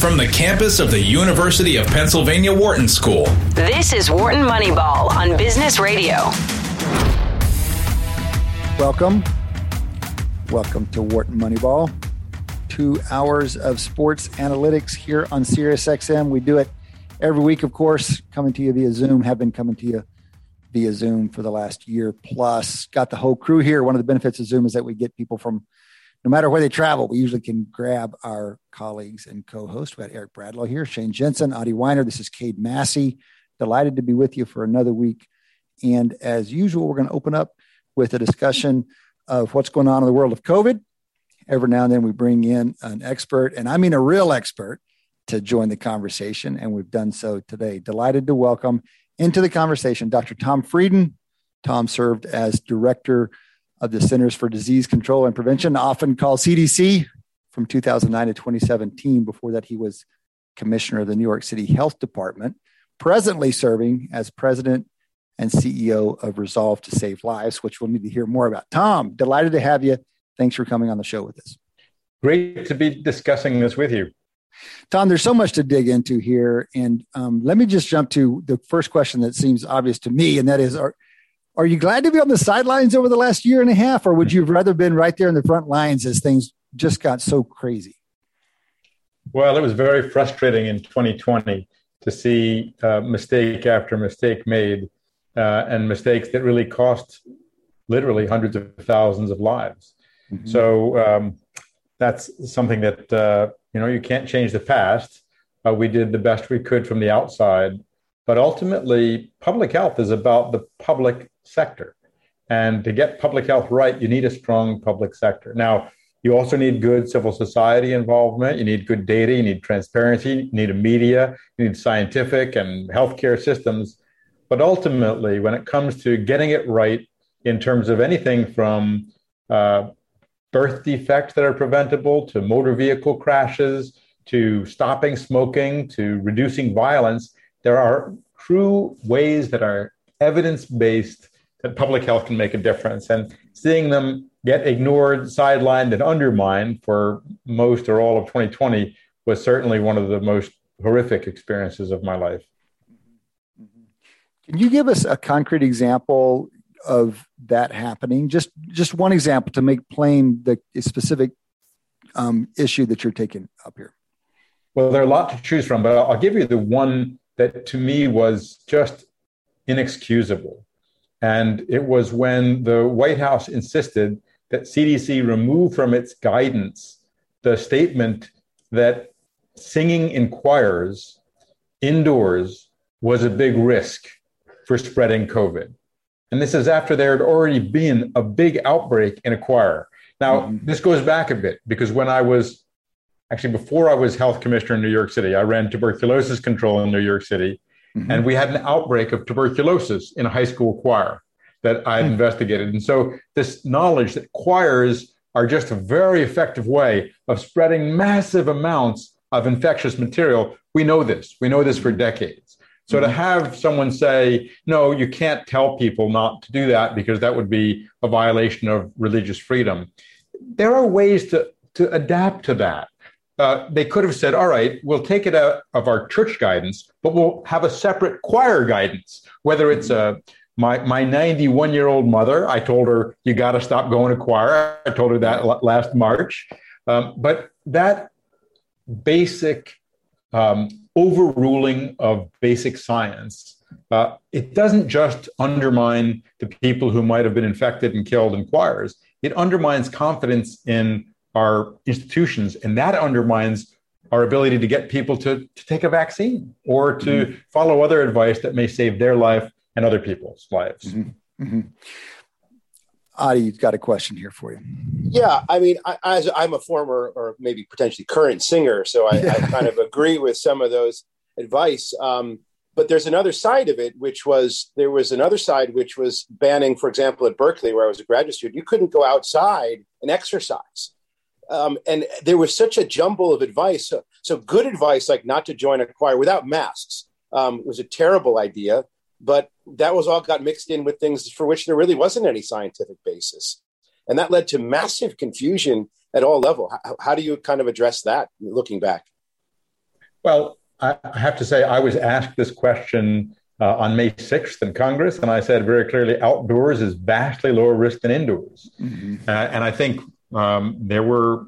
from the campus of the University of Pennsylvania Wharton School. This is Wharton Moneyball on Business Radio. Welcome. Welcome to Wharton Moneyball. Two hours of sports analytics here on SiriusXM. We do it every week, of course, coming to you via Zoom, have been coming to you via Zoom for the last year plus. Got the whole crew here. One of the benefits of Zoom is that we get people from no matter where they travel, we usually can grab our colleagues and co-hosts. We got Eric Bradlow here, Shane Jensen, Adi Wyner. This is Cade Massey. Delighted to be with you for another week. And as usual, we're going to open up with a discussion of what's going on in the world of COVID. Every now and then we bring in an expert, and I mean a real expert, to join the conversation. And we've done so today. Delighted to welcome into the conversation Dr. Tom Frieden. Tom served as director of the Centers for Disease Control and Prevention, often called CDC, from 2009 to 2017. Before that, he was commissioner of the New York City Health Department, presently serving as president and CEO of Resolve to Save Lives, which we'll need to hear more about. Tom, delighted to have you. Thanks for coming on the show with us. Great to be discussing this with you. Tom, there's so much to dig into here. And um, let me just jump to the first question that seems obvious to me, and that is are, are you glad to be on the sidelines over the last year and a half, or would you have rather been right there in the front lines as things just got so crazy? Well, it was very frustrating in 2020 to see uh, mistake after mistake made, uh, and mistakes that really cost literally hundreds of thousands of lives. Mm-hmm. So um, that's something that uh, you know you can't change the past. Uh, we did the best we could from the outside, but ultimately, public health is about the public sector. And to get public health right, you need a strong public sector. Now, you also need good civil society involvement. You need good data. You need transparency. You need a media. You need scientific and healthcare systems. But ultimately, when it comes to getting it right in terms of anything from uh, birth defects that are preventable to motor vehicle crashes to stopping smoking to reducing violence, there are true ways that are evidence based that public health can make a difference. And seeing them get ignored, sidelined, and undermined for most or all of 2020 was certainly one of the most horrific experiences of my life. Can you give us a concrete example of that happening? Just just one example to make plain the specific um, issue that you're taking up here. Well, there are a lot to choose from, but I'll give you the one that to me was just inexcusable. And it was when the White House insisted that CDC remove from its guidance the statement that singing in choirs indoors was a big risk for spreading COVID. And this is after there had already been a big outbreak in a choir. Now, mm-hmm. this goes back a bit because when I was actually before I was health commissioner in New York City, I ran tuberculosis control in New York City. Mm-hmm. And we had an outbreak of tuberculosis in a high school choir that I had mm-hmm. investigated. And so, this knowledge that choirs are just a very effective way of spreading massive amounts of infectious material, we know this. We know this for decades. So, to mm-hmm. have someone say, no, you can't tell people not to do that because that would be a violation of religious freedom, there are ways to, to adapt to that. Uh, they could have said, all right, we'll take it out of our church guidance, but we'll have a separate choir guidance, whether it's my my 91 year old mother i told her you got to stop going to choir. I told her that last march. Um, but that basic um, overruling of basic science uh, it doesn't just undermine the people who might have been infected and killed in choirs. It undermines confidence in our institutions, and that undermines our ability to get people to, to take a vaccine or to mm-hmm. follow other advice that may save their life and other people's lives. Mm-hmm. Mm-hmm. Adi, you've got a question here for you. Yeah, I mean, I, as I'm a former or maybe potentially current singer, so I, I kind of agree with some of those advice. Um, but there's another side of it, which was there was another side which was banning, for example, at Berkeley, where I was a graduate student, you couldn't go outside and exercise. Um, and there was such a jumble of advice. So, so, good advice, like not to join a choir without masks, um, was a terrible idea. But that was all got mixed in with things for which there really wasn't any scientific basis, and that led to massive confusion at all level. How, how do you kind of address that, looking back? Well, I have to say, I was asked this question uh, on May 6th in Congress, and I said very clearly outdoors is vastly lower risk than indoors. Mm-hmm. Uh, and I think um, there were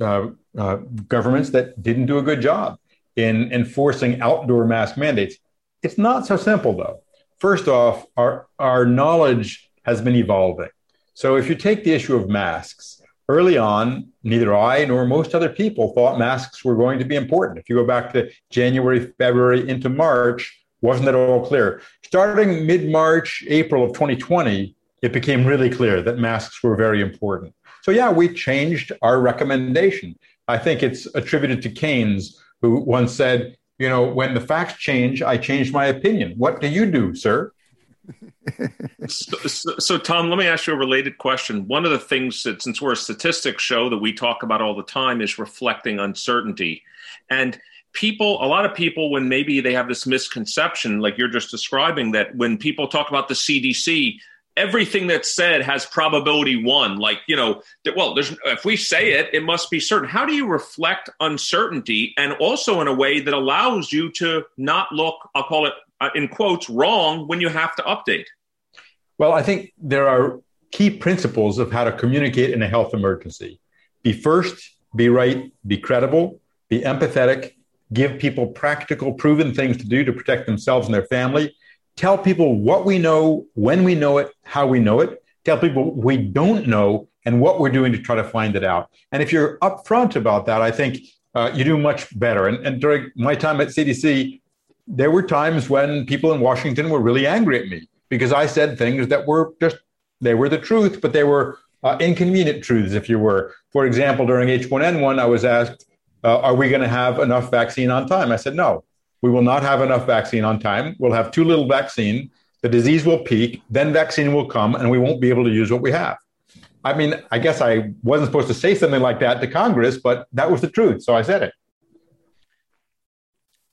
uh, uh, governments that didn't do a good job in enforcing outdoor mask mandates. It's not so simple, though. First off, our, our knowledge has been evolving. So if you take the issue of masks, early on, neither I nor most other people thought masks were going to be important. If you go back to January, February into March, wasn't at all clear. Starting mid March, April of 2020, it became really clear that masks were very important. So, yeah, we changed our recommendation. I think it's attributed to Keynes, who once said, you know, when the facts change, I change my opinion. What do you do, sir? so, so, so, Tom, let me ask you a related question. One of the things that, since we're a statistics show, that we talk about all the time is reflecting uncertainty. And people, a lot of people, when maybe they have this misconception, like you're just describing, that when people talk about the CDC, everything that's said has probability one like you know that well there's if we say it it must be certain. How do you reflect uncertainty and also in a way that allows you to not look i'll call it uh, in quotes wrong when you have to update? Well i think there are key principles of how to communicate in a health emergency. Be first be right be credible be empathetic give people practical proven things to do to protect themselves and their family tell people what we know, when we know it, how we know it, tell people we don't know, and what we're doing to try to find it out. And if you're upfront about that, I think uh, you do much better. And, and during my time at CDC, there were times when people in Washington were really angry at me because I said things that were just, they were the truth, but they were uh, inconvenient truths, if you were. For example, during H1N1, I was asked, uh, Are we going to have enough vaccine on time? I said, No we will not have enough vaccine on time. We'll have too little vaccine. The disease will peak, then vaccine will come, and we won't be able to use what we have. I mean, I guess I wasn't supposed to say something like that to Congress, but that was the truth, so I said it.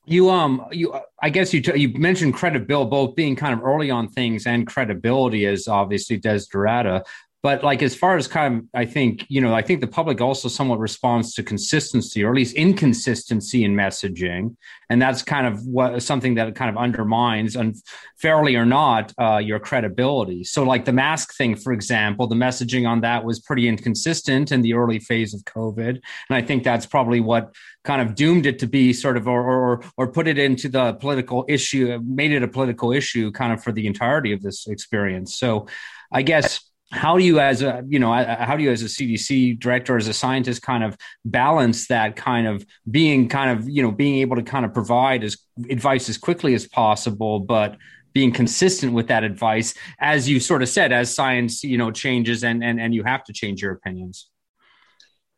You um you I guess you t- you mentioned credibility both being kind of early on things and credibility as obviously Desiderata. But like as far as kind of, I think you know, I think the public also somewhat responds to consistency, or at least inconsistency in messaging, and that's kind of what something that kind of undermines, unfairly or not, uh, your credibility. So, like the mask thing, for example, the messaging on that was pretty inconsistent in the early phase of COVID, and I think that's probably what kind of doomed it to be sort of, or or or put it into the political issue, made it a political issue, kind of for the entirety of this experience. So, I guess how do you as a you know how do you as a cdc director as a scientist kind of balance that kind of being kind of you know being able to kind of provide as advice as quickly as possible but being consistent with that advice as you sort of said as science you know changes and and, and you have to change your opinions?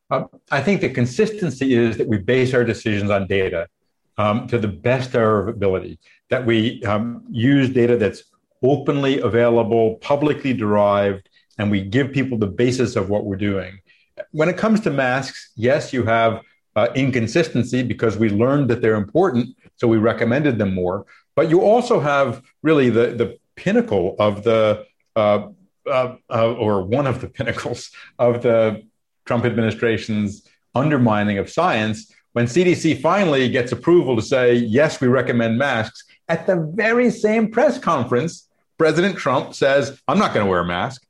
Uh, i think the consistency is that we base our decisions on data um, to the best of our ability that we um, use data that's openly available publicly derived and we give people the basis of what we're doing. When it comes to masks, yes, you have uh, inconsistency because we learned that they're important, so we recommended them more. But you also have really the, the pinnacle of the, uh, uh, or one of the pinnacles of the Trump administration's undermining of science when CDC finally gets approval to say, yes, we recommend masks. At the very same press conference, President Trump says, I'm not going to wear a mask.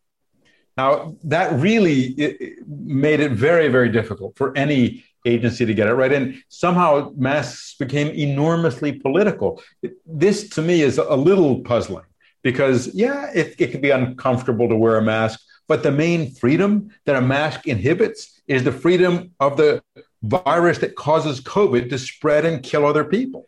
Now, that really it, made it very, very difficult for any agency to get it right. And somehow masks became enormously political. This, to me, is a little puzzling because, yeah, it, it can be uncomfortable to wear a mask, but the main freedom that a mask inhibits is the freedom of the virus that causes COVID to spread and kill other people.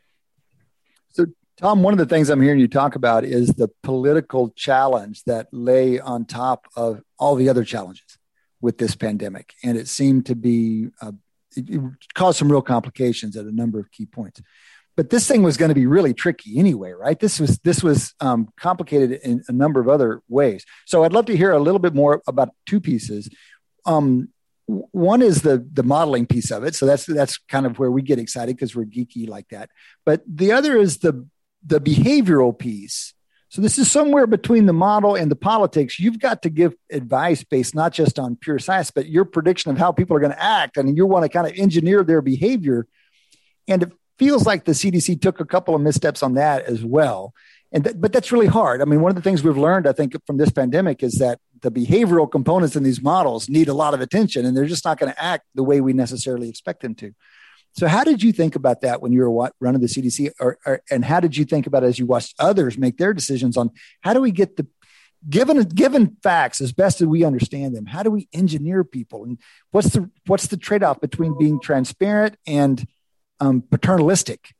Tom, one of the things I'm hearing you talk about is the political challenge that lay on top of all the other challenges with this pandemic. And it seemed to be, uh, it, caused some real complications at a number of key points. But this thing was going to be really tricky anyway, right? This was this was um, complicated in a number of other ways. So I'd love to hear a little bit more about two pieces. Um, one is the the modeling piece of it so that's that's kind of where we get excited because we're geeky like that but the other is the the behavioral piece. So this is somewhere between the model and the politics. You've got to give advice based not just on pure science, but your prediction of how people are going to act, and you want to kind of engineer their behavior. And it feels like the CDC took a couple of missteps on that as well. And th- but that's really hard. I mean, one of the things we've learned, I think, from this pandemic is that the behavioral components in these models need a lot of attention, and they're just not going to act the way we necessarily expect them to. So, how did you think about that when you were running the CDC, or, or, and how did you think about it as you watched others make their decisions on how do we get the given given facts as best as we understand them? How do we engineer people, and what's the what's the trade off between being transparent and um, paternalistic?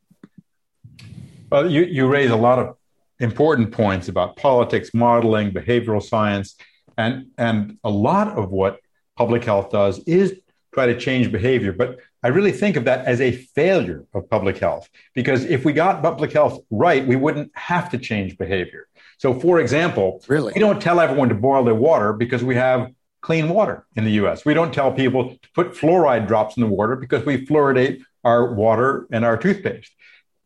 Well, you you raise a lot of important points about politics, modeling, behavioral science, and and a lot of what public health does is try to change behavior. But I really think of that as a failure of public health because if we got public health right, we wouldn't have to change behavior. So, for example, really? we don't tell everyone to boil their water because we have clean water in the US. We don't tell people to put fluoride drops in the water because we fluoridate our water and our toothpaste.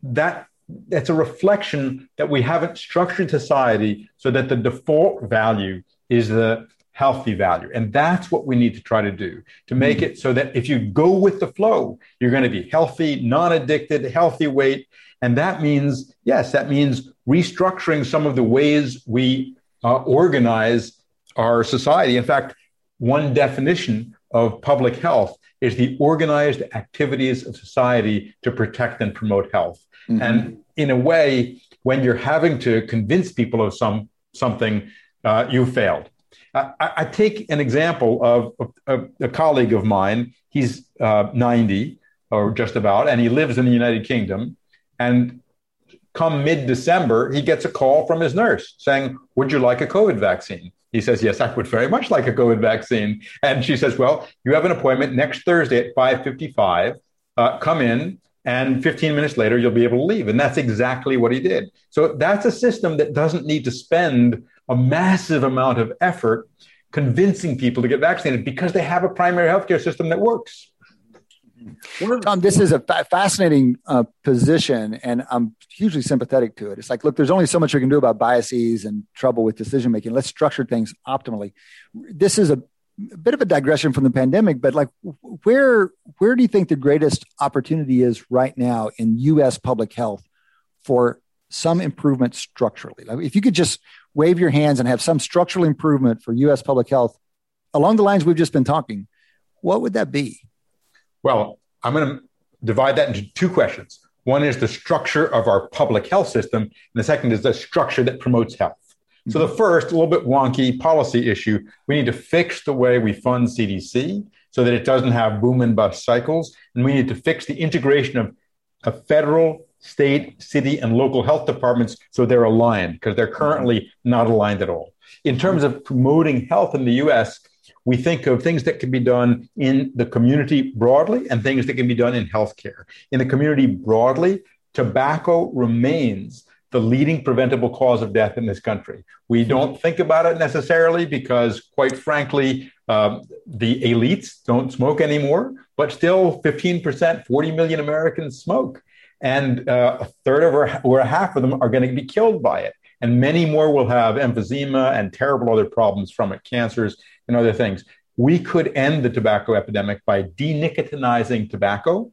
That that's a reflection that we haven't structured society so that the default value is the healthy value. And that's what we need to try to do to make it so that if you go with the flow, you're going to be healthy, non addicted, healthy weight. And that means, yes, that means restructuring some of the ways we uh, organize our society. In fact, one definition of public health is the organized activities of society to protect and promote health. Mm-hmm. And in a way, when you're having to convince people of some something, uh, you failed. I, I, take an example of, a colleague of mine. He's uh, 90 or just about, and he lives in the United Kingdom. And come mid December, he gets a call from his nurse saying, Would you like a COVID vaccine? He says, Yes, I would very much like a COVID vaccine. And she says, Well, you have an appointment next Thursday at 555. Uh, come in and 15 minutes later you'll be able to leave and that's exactly what he did so that's a system that doesn't need to spend a massive amount of effort convincing people to get vaccinated because they have a primary healthcare system that works Tom, this is a fa- fascinating uh, position, and I'm hugely sympathetic to it. It's like, look, there's only so much we can do about biases and trouble with decision making. Let's structure things optimally. This is a a bit of a digression from the pandemic, but like where where do you think the greatest opportunity is right now in U.S. public health for some improvement structurally? Like if you could just wave your hands and have some structural improvement for U.S. public health along the lines we've just been talking, what would that be? Well, I'm going to divide that into two questions. One is the structure of our public health system, and the second is the structure that promotes health. So the mm-hmm. first, a little bit wonky policy issue, we need to fix the way we fund CDC so that it doesn't have boom and bust cycles. And we need to fix the integration of, of federal, state, city, and local health departments so they're aligned because they're currently not aligned at all. In terms of promoting health in the US, we think of things that can be done in the community broadly and things that can be done in healthcare. In the community broadly, tobacco remains the leading preventable cause of death in this country. We don't think about it necessarily because, quite frankly, um, the elites don't smoke anymore, but still 15%, 40 million Americans smoke. And uh, a third of or, or a half of them are going to be killed by it. And many more will have emphysema and terrible other problems from it, cancers and other things. We could end the tobacco epidemic by denicotinizing tobacco.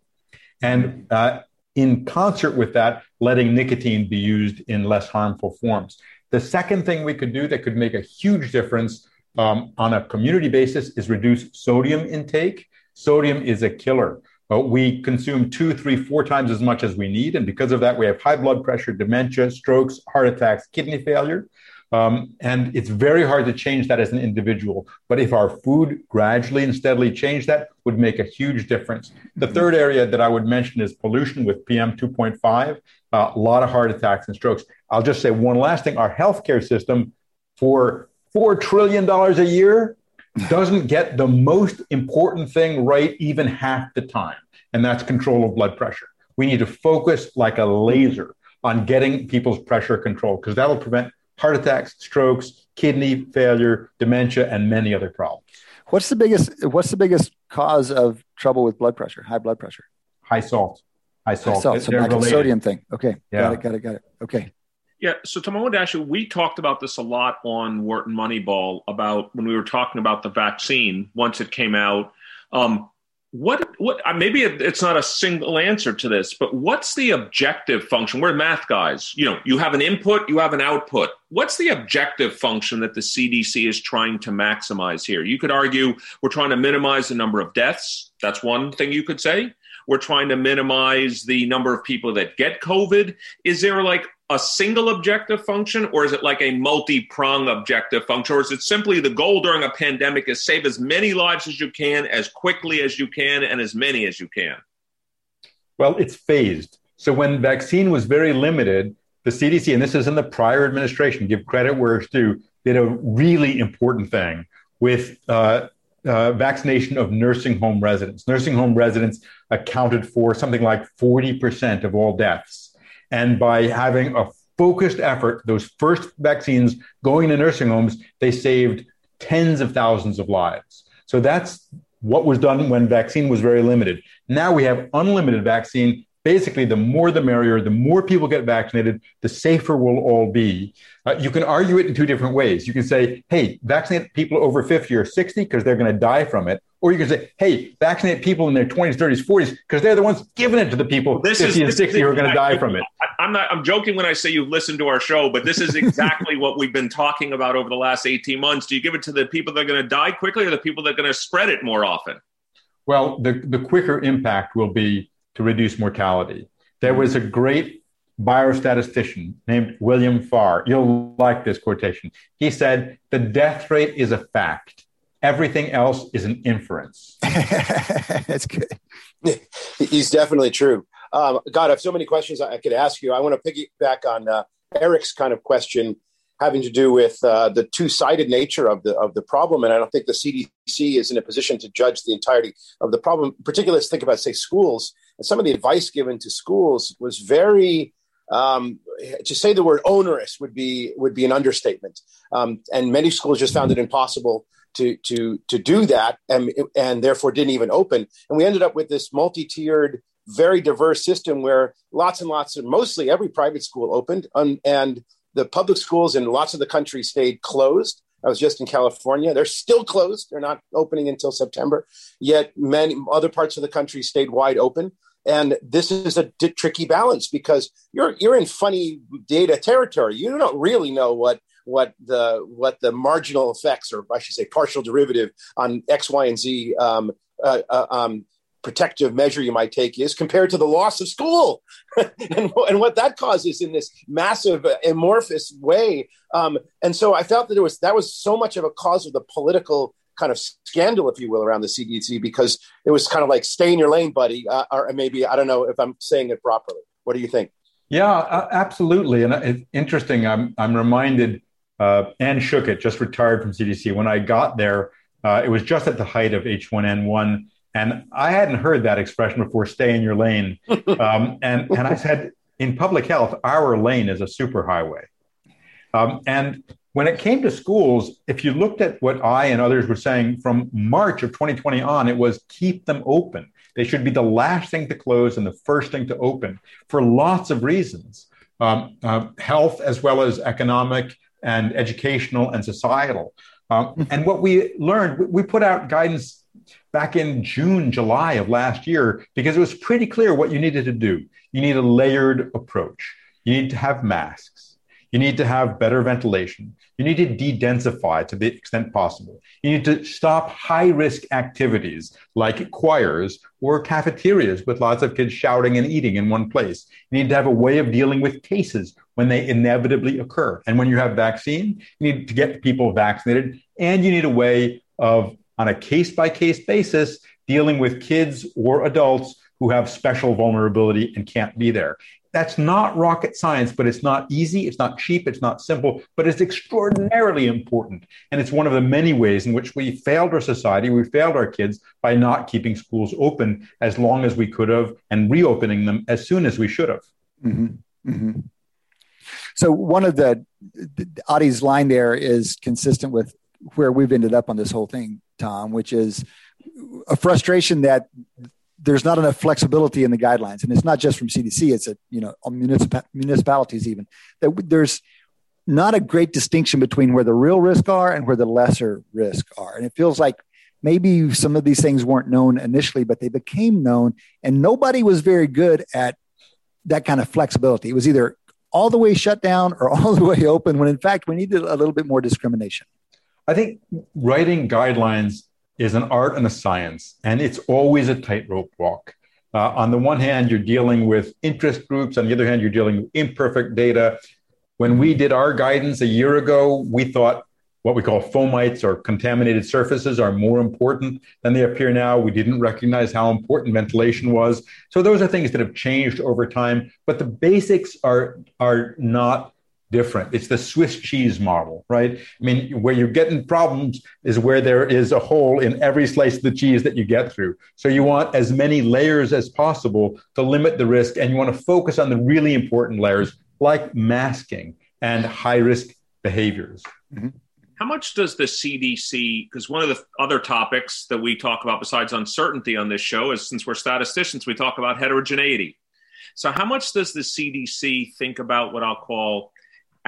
And uh, in concert with that, letting nicotine be used in less harmful forms. The second thing we could do that could make a huge difference um, on a community basis is reduce sodium intake. Sodium is a killer. Uh, we consume two, three, four times as much as we need. And because of that, we have high blood pressure, dementia, strokes, heart attacks, kidney failure. Um, and it's very hard to change that as an individual. But if our food gradually and steadily change that, would make a huge difference. The third area that I would mention is pollution with PM 2.5. Uh, a lot of heart attacks and strokes. I'll just say one last thing: our healthcare system, for four trillion dollars a year, doesn't get the most important thing right even half the time, and that's control of blood pressure. We need to focus like a laser on getting people's pressure controlled because that'll prevent heart attacks, strokes, kidney failure, dementia, and many other problems. What's the biggest What's the biggest cause of trouble with blood pressure? High blood pressure. High salt. High salt. High salt. So like sodium thing. Okay. Yeah. Got it. Got it. Got it. Okay. Yeah. So, Tom, I want to ask you, we talked about this a lot on Wharton Moneyball about when we were talking about the vaccine once it came out. Um, what what uh, maybe it's not a single answer to this but what's the objective function? We're math guys. You know you have an input you have an output. What's the objective function that the cdc is trying to maximize here? You could argue we're trying to minimize the number of deaths. That's one thing you could say. We're trying to minimize the number of people that get covid. Is there like a single objective function or is it like a multi-prong objective function or is it simply the goal during a pandemic is save as many lives as you can as quickly as you can and as many as you can? Well it's phased. So when vaccine was very limited the cdc and this is in the prior administration give credit where it's due did a really important thing with uh, uh, vaccination of nursing home residents. Nursing home residents accounted for something like 40% of all deaths and by having a focused effort, those first vaccines going to nursing homes, they saved tens of thousands of lives. So that's what was done when vaccine was very limited. Now we have unlimited vaccine. Basically the more the merrier the more people get vaccinated the safer we'll all be. Uh, you can argue it in two different ways. You can say hey vaccinate people over 50 or 60 because they're going to die from it. Or you can say hey vaccinate people in their 20s 30s 40s because they're the ones giving it to the people this 50 is, and 60 who are going to die from it i'm not i'm joking when i say you've listened to our show but this is exactly what we've been talking about over the last 18 months do you give it to the people that are going to die quickly or the people that are going to spread it more often well the, the quicker impact will be to reduce mortality. There was a great biostatistician named William Farr. You'll like this quotation. He said, The death rate is a fact, everything else is an inference. That's good. He's definitely true. Um, God, I have so many questions I could ask you. I want to piggyback on uh, Eric's kind of question having to do with uh, the two-sided nature of the of the problem, and I don't think the CDC is in a position to judge the entirety of the problem. Particularly, let's think about say schools and some of the advice given to schools was very um, to say the word onerous would be would be an understatement. Um, and many schools just found it impossible to to to do that, and and therefore didn't even open. And we ended up with this multi-tiered, very diverse system where lots and lots of mostly every private school opened, um, and the public schools in lots of the country stayed closed. I was just in California. They're still closed. They're not opening until September. Yet many other parts of the country stayed wide open. And this is a d- tricky balance because you're you're in funny data territory. You don't really know what what the what the marginal effects, or I should say, partial derivative on X, Y, and Z um, uh, uh, um, protective measure you might take is compared to the loss of school and, and what that causes in this massive uh, amorphous way. Um, and so I felt that it was that was so much of a cause of the political kind of scandal, if you will, around the CDC because it was kind of like stay in your lane, buddy. Uh, or maybe I don't know if I'm saying it properly. What do you think? Yeah, uh, absolutely. And it's interesting. I'm I'm reminded. Uh, Anne Schuchat just retired from CDC. When I got there, uh, it was just at the height of H1N1, and I hadn't heard that expression before. Stay in your lane. Um, and and I said, in public health, our lane is a superhighway. Um, and when it came to schools, if you looked at what I and others were saying from March of 2020 on, it was keep them open. They should be the last thing to close and the first thing to open for lots of reasons um, uh, health as well as economic and educational and societal. Um, and what we learned, we put out guidance back in June, July of last year because it was pretty clear what you needed to do. You need a layered approach, you need to have masks. You need to have better ventilation. You need to de-densify to the extent possible. You need to stop high risk activities like choirs or cafeterias with lots of kids shouting and eating in one place. You need to have a way of dealing with cases when they inevitably occur. And when you have vaccine, you need to get people vaccinated and you need a way of on a case by case basis dealing with kids or adults who have special vulnerability and can't be there. That's not rocket science, but it's not easy, it's not cheap, it's not simple, but it's extraordinarily important. And it's one of the many ways in which we failed our society, we failed our kids by not keeping schools open as long as we could have and reopening them as soon as we should have. Mm-hmm. Mm-hmm. So, one of the, Adi's line there is consistent with where we've ended up on this whole thing, Tom, which is a frustration that there's not enough flexibility in the guidelines, and it's not just from CDC; it's a you know municip- municipalities even. That there's not a great distinction between where the real risk are and where the lesser risk are, and it feels like maybe some of these things weren't known initially, but they became known, and nobody was very good at that kind of flexibility. It was either all the way shut down or all the way open, when in fact we needed a little bit more discrimination. I think writing guidelines is an art and a science, and it's always a tightrope walk. Uh, on the one hand, you're dealing with interest groups. On the other hand, you're dealing with imperfect data. When we did our guidance a year ago, we thought what we call fomites or contaminated surfaces are more important than they appear now. We didn't recognize how important ventilation was. So those are things that have changed over time, but the basics are are not different. It's the Swiss cheese model, right? I mean, where you're getting problems is where there is a hole in every slice of the cheese that you get through. So you want as many layers as possible to limit the risk, and you want to focus on the really important layers like masking and high risk behaviors. Mm-hmm. How much does the CDC, because one of the other topics that we talk about besides uncertainty on this show is since we're statisticians, we talk about heterogeneity. So, how much does the CDC think about what I'll call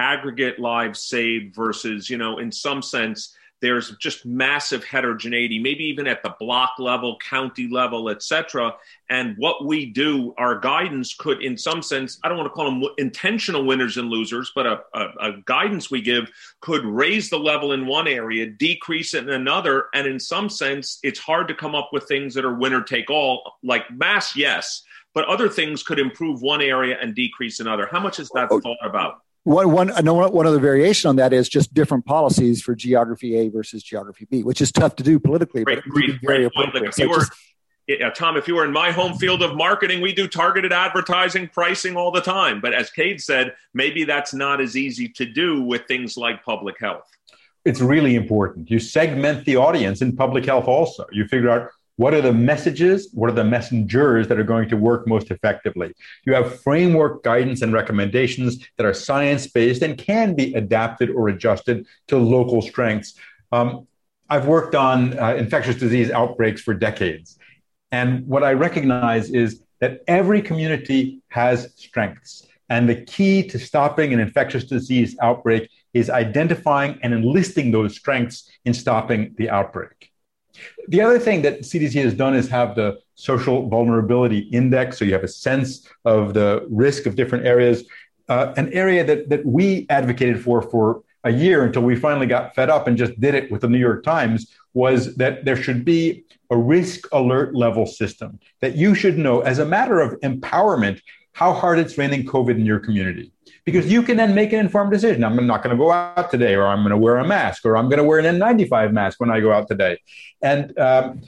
aggregate lives saved versus, you know, in some sense, there's just massive heterogeneity maybe even at the block level county level etc and what we do our guidance could in some sense i don't want to call them intentional winners and losers but a, a, a, guidance we give could raise the level in one area decrease it in another. And in some sense it's hard to come up with things that are winner take all like mass yes but other things could improve one area and decrease another. How much is that oh, thought about one, one, uh, I know one other variation on that is just different policies for geography A versus geography B, which is tough to do politically. Great, but great, very appropriate. Like if you were, yeah, Tom, if you were in my home field of marketing, we do targeted advertising, pricing all the time. But as Cade said, maybe that's not as easy to do with things like public health. It's really important. You segment the audience in public health also. You figure out what are the messages? What are the messengers that are going to work most effectively? You have framework guidance and recommendations that are science based and can be adapted or adjusted to local strengths. Um, I've worked on uh, infectious disease outbreaks for decades. And what I recognize is that every community has strengths. And the key to stopping an infectious disease outbreak is identifying and enlisting those strengths in stopping the outbreak. The other thing that CDC has done is have the social vulnerability index. So you have a sense of the risk of different areas. Uh, an area that, that we advocated for for a year until we finally got fed up and just did it with the New York Times was that there should be a risk alert level system that you should know as a matter of empowerment how hard it's raining COVID in your community because you can then make an informed decision. I'm not going to go out today, or I'm going to wear a mask, or I'm going to wear an N95 mask when I go out today. And um,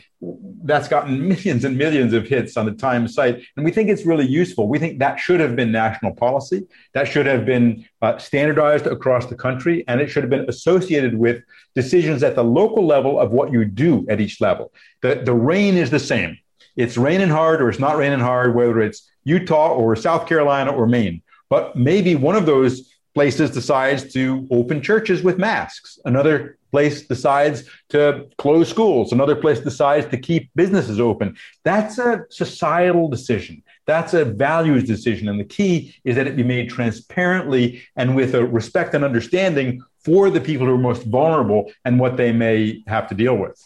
that's gotten millions and millions of hits on the Times site. And we think it's really useful. We think that should have been national policy, that should have been uh, standardized across the country, and it should have been associated with decisions at the local level of what you do at each level. The, the rain is the same. It's raining hard or it's not raining hard, whether it's Utah or South Carolina or Maine. But maybe one of those places decides to open churches with masks. Another place decides to close schools. Another place decides to keep businesses open. That's a societal decision. That's a values decision. And the key is that it be made transparently and with a respect and understanding for the people who are most vulnerable and what they may have to deal with.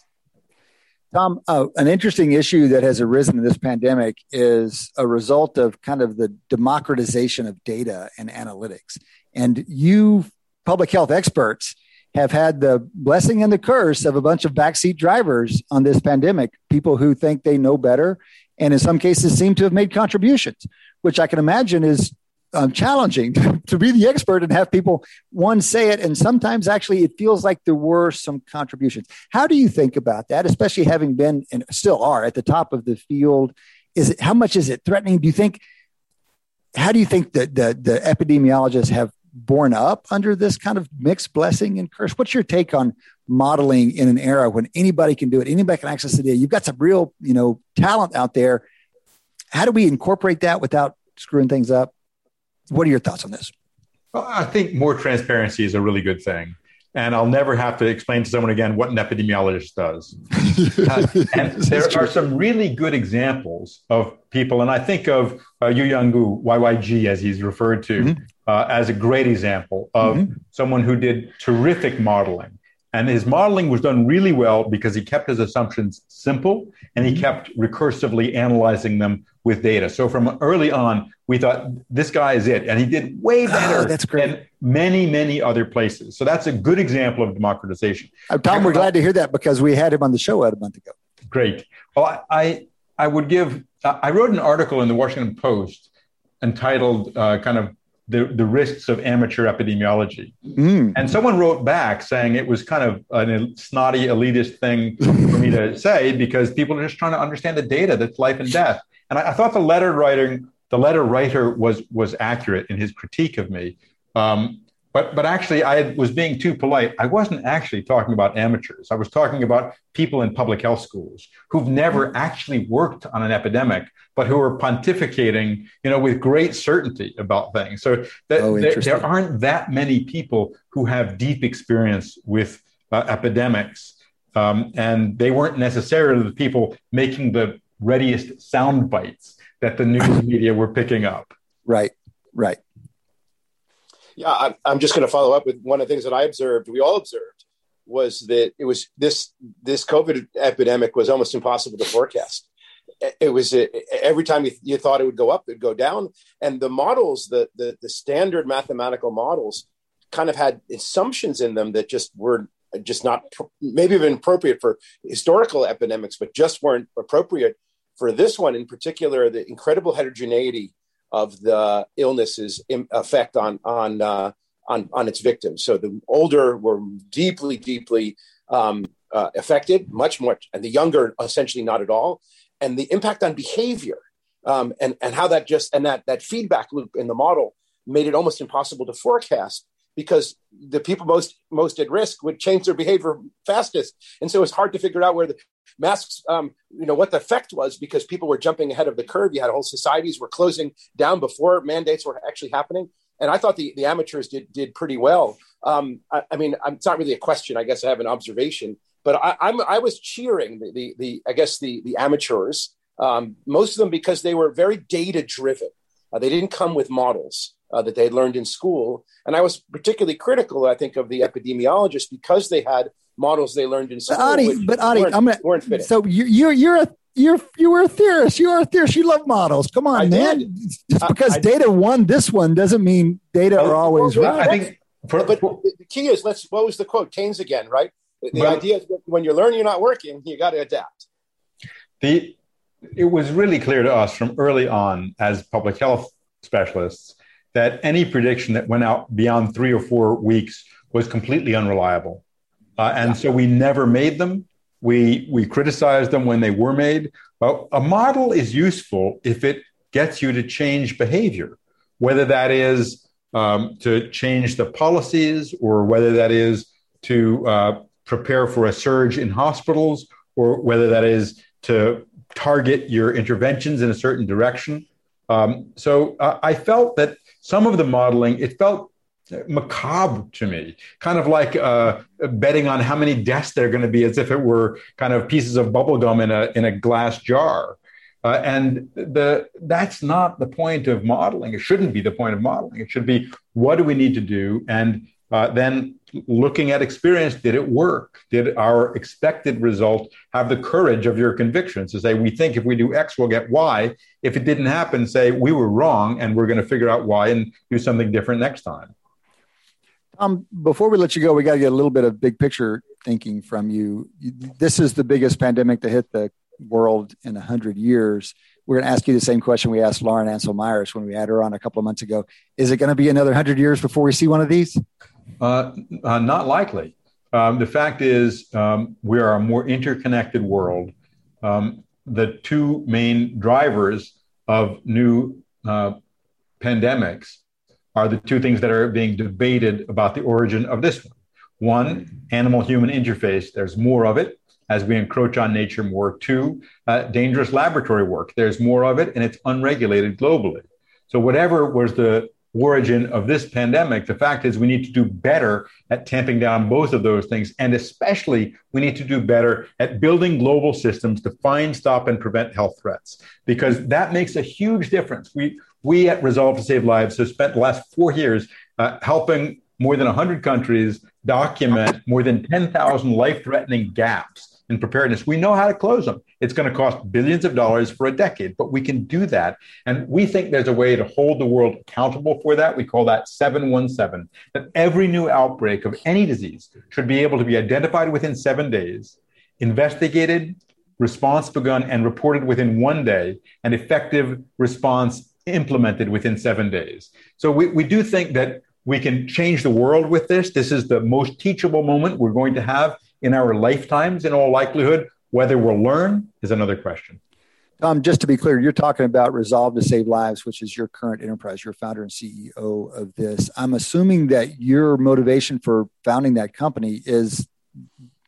Tom, uh, an interesting issue that has arisen in this pandemic is a result of kind of the democratization of data and analytics. And you, public health experts, have had the blessing and the curse of a bunch of backseat drivers on this pandemic, people who think they know better and in some cases seem to have made contributions, which I can imagine is um, challenging to, to, be the expert and have people one say it and sometimes actually it feels like there were some contributions. How do you think about that especially having been and still are at the top of the field? Is it how much is it threatening? Do you think how do you think that the, the epidemiologists have borne up under this kind of mixed blessing and curse? What's your take on modeling in an era when anybody can do it anybody can access the data? You've got some real you know talent out there. How do we incorporate that without screwing things up what are your thoughts on this? Well, I think more transparency is a really good thing. And I'll never have to explain to someone again what an epidemiologist does. uh, and there are some really good examples of people, and I think of uh, Youyang Gu, YYG, as he's referred to, mm-hmm. uh, as a great example of mm-hmm. someone who did terrific modeling And his modeling was done really well because he kept his assumptions simple and he mm-hmm. kept recursively analyzing them with data. So from early on, we thought this guy is it. And he did way ah, better oh, that's great. than many, many other places. So that's a good example of democratization. Uh, Tom, we're glad to hear that because we had him on the show a month ago. Great. Well, I, I would give, I wrote an article in the Washington Post entitled uh, kind of the, the risks of amateur epidemiology. Mm. And someone wrote back saying it was kind of a snotty, elitist thing for me to say because people are just trying to understand the data that's life and death. And I, I thought the letter writing, the letter writer was was accurate in his critique of me. Um, but, but actually, I was being too polite. I wasn't actually talking about amateurs. I was talking about people in public health schools who've never actually worked on an epidemic, but who are pontificating, you know, with great certainty about things. So that, oh, there, there, aren't that many people who have deep experience with uh, epidemics, um, and they weren't necessarily the people making the readiest sound bites that the news media were picking up. Right, right. Yeah, I'm, I'm just going to follow up with one of the things that I observed. We all observed was that it was this this COVID epidemic was almost impossible to forecast. It was every time you, you thought it would go up, it'd go down, and the models, the, the the standard mathematical models, kind of had assumptions in them that just were just not maybe even appropriate for historical epidemics, but just weren't appropriate for this one in particular. The incredible heterogeneity of the illness's effect on on uh, on on its victims. So the older were deeply, deeply um, uh, affected, much more, and the younger essentially not at all. And the impact on behavior um, and and how that just and that that feedback loop in the model made it almost impossible to forecast because the people most most at risk would change their behavior fastest. And so it's hard to figure out where the masks um, you know what the effect was because people were jumping ahead of the curve. You had whole societies were closing down before mandates were actually happening. And i thought the, the amateurs did did pretty well. Um, I, I, mean it's not really a question. I guess i have an observation but i I'm, i was cheering the, the, the i guess the the amateurs um, most of them because they were very data driven uh, they didn't come with models uh, that they had learned in school. And I was particularly critical, I think, of the epidemiologists because they had models they learned in school. But Adi, but Adi I'm gonna, weren't fitting. So you, you're you're a you're you were a theorist. You are a theorist. You love models. Come on, I man. Did. Just because I, I data won this one doesn't mean data are always well, right. I think. For, but the key is let's. What was the quote? Keynes again, right? The, the well, idea is when you're learning, you're not working. You got to adapt. The it was really clear to us from early on as public health specialists that any prediction that went out beyond three or four weeks was completely unreliable. Uh, and yeah. so we never made them. We, we criticized them when they were made. But a model is useful if it gets you to change behavior, whether that is um, to change the policies or whether that is to uh, prepare for a surge in hospitals or whether that is to target your interventions in a certain direction. Um, so uh, I felt that some of the modeling, it felt macabre to me, kind of like uh, betting on how many deaths there are going to be, as if it were kind of pieces of bubblegum in a in a glass jar. Uh, and the that's not the point of modeling. It shouldn't be the point of modeling. It should be what do we need to do, and uh, then looking at experience, did it work? Did our expected result have the courage of your convictions to say, we think if we do X, we'll get Y? If it didn't happen, say, we were wrong and we're going to figure out why and do something different next time. Um, before we let you go, we got to get a little bit of big picture thinking from you. This is the biggest pandemic to hit the world in 100 years. We're going to ask you the same question we asked Lauren Ancel Myers when we had her on a couple of months ago. Is it going to be another 100 years before we see one of these? Uh, uh, not likely. Um, the fact is, um, we are a more interconnected world. Um, the two main drivers of new uh, pandemics are the two things that are being debated about the origin of this one. One, animal human interface, there's more of it as we encroach on nature more. Two, uh, dangerous laboratory work, there's more of it and it's unregulated globally. So, whatever was the origin of this pandemic, the fact is we need to do better at tamping down both of those things. And especially, we need to do better at building global systems to find, stop, and prevent health threats, because that makes a huge difference. We, we at Resolve to Save Lives have spent the last four years uh, helping more than 100 countries document more than 10,000 life threatening gaps in preparedness. We know how to close them. It's going to cost billions of dollars for a decade, but we can do that. And we think there's a way to hold the world accountable for that. We call that 717, that every new outbreak of any disease should be able to be identified within seven days, investigated, response begun, and reported within one day, and effective response implemented within seven days. So we, we do think that we can change the world with this. This is the most teachable moment we're going to have in our lifetimes, in all likelihood. Whether we'll learn is another question. Tom, just to be clear, you're talking about Resolve to Save Lives, which is your current enterprise. You're founder and CEO of this. I'm assuming that your motivation for founding that company is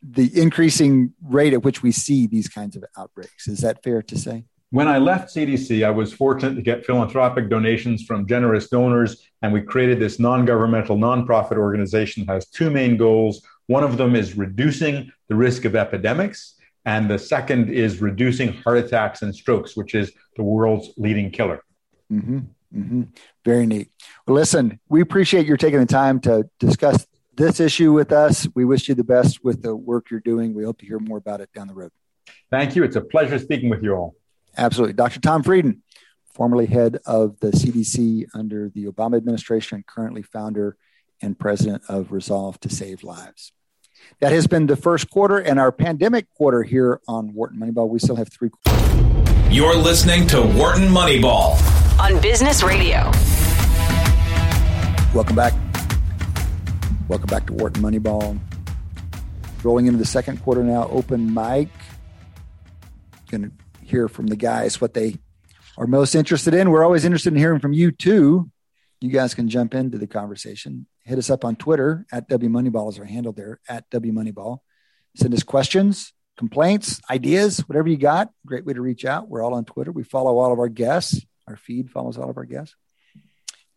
the increasing rate at which we see these kinds of outbreaks. Is that fair to say? When I left CDC, I was fortunate to get philanthropic donations from generous donors, and we created this non governmental nonprofit organization that has two main goals. One of them is reducing the risk of epidemics, and the second is reducing heart attacks and strokes, which is the world's leading killer. Mm-hmm. Mm-hmm. Very neat. Well, listen, we appreciate your taking the time to discuss this issue with us. We wish you the best with the work you're doing. We hope to hear more about it down the road. Thank you. It's a pleasure speaking with you all. Absolutely. Dr. Tom Frieden, formerly head of the CDC under the Obama administration, currently founder and president of Resolve to Save Lives. That has been the first quarter and our pandemic quarter here on Wharton Moneyball. We still have three. You're listening to Wharton Moneyball on Business Radio. Welcome back. Welcome back to Wharton Moneyball. Rolling into the second quarter now, open mic. Going to hear from the guys what they are most interested in. We're always interested in hearing from you too. You guys can jump into the conversation. Hit us up on Twitter at W Moneyball is our handle there at W Moneyball. Send us questions, complaints, ideas, whatever you got. Great way to reach out. We're all on Twitter. We follow all of our guests. Our feed follows all of our guests.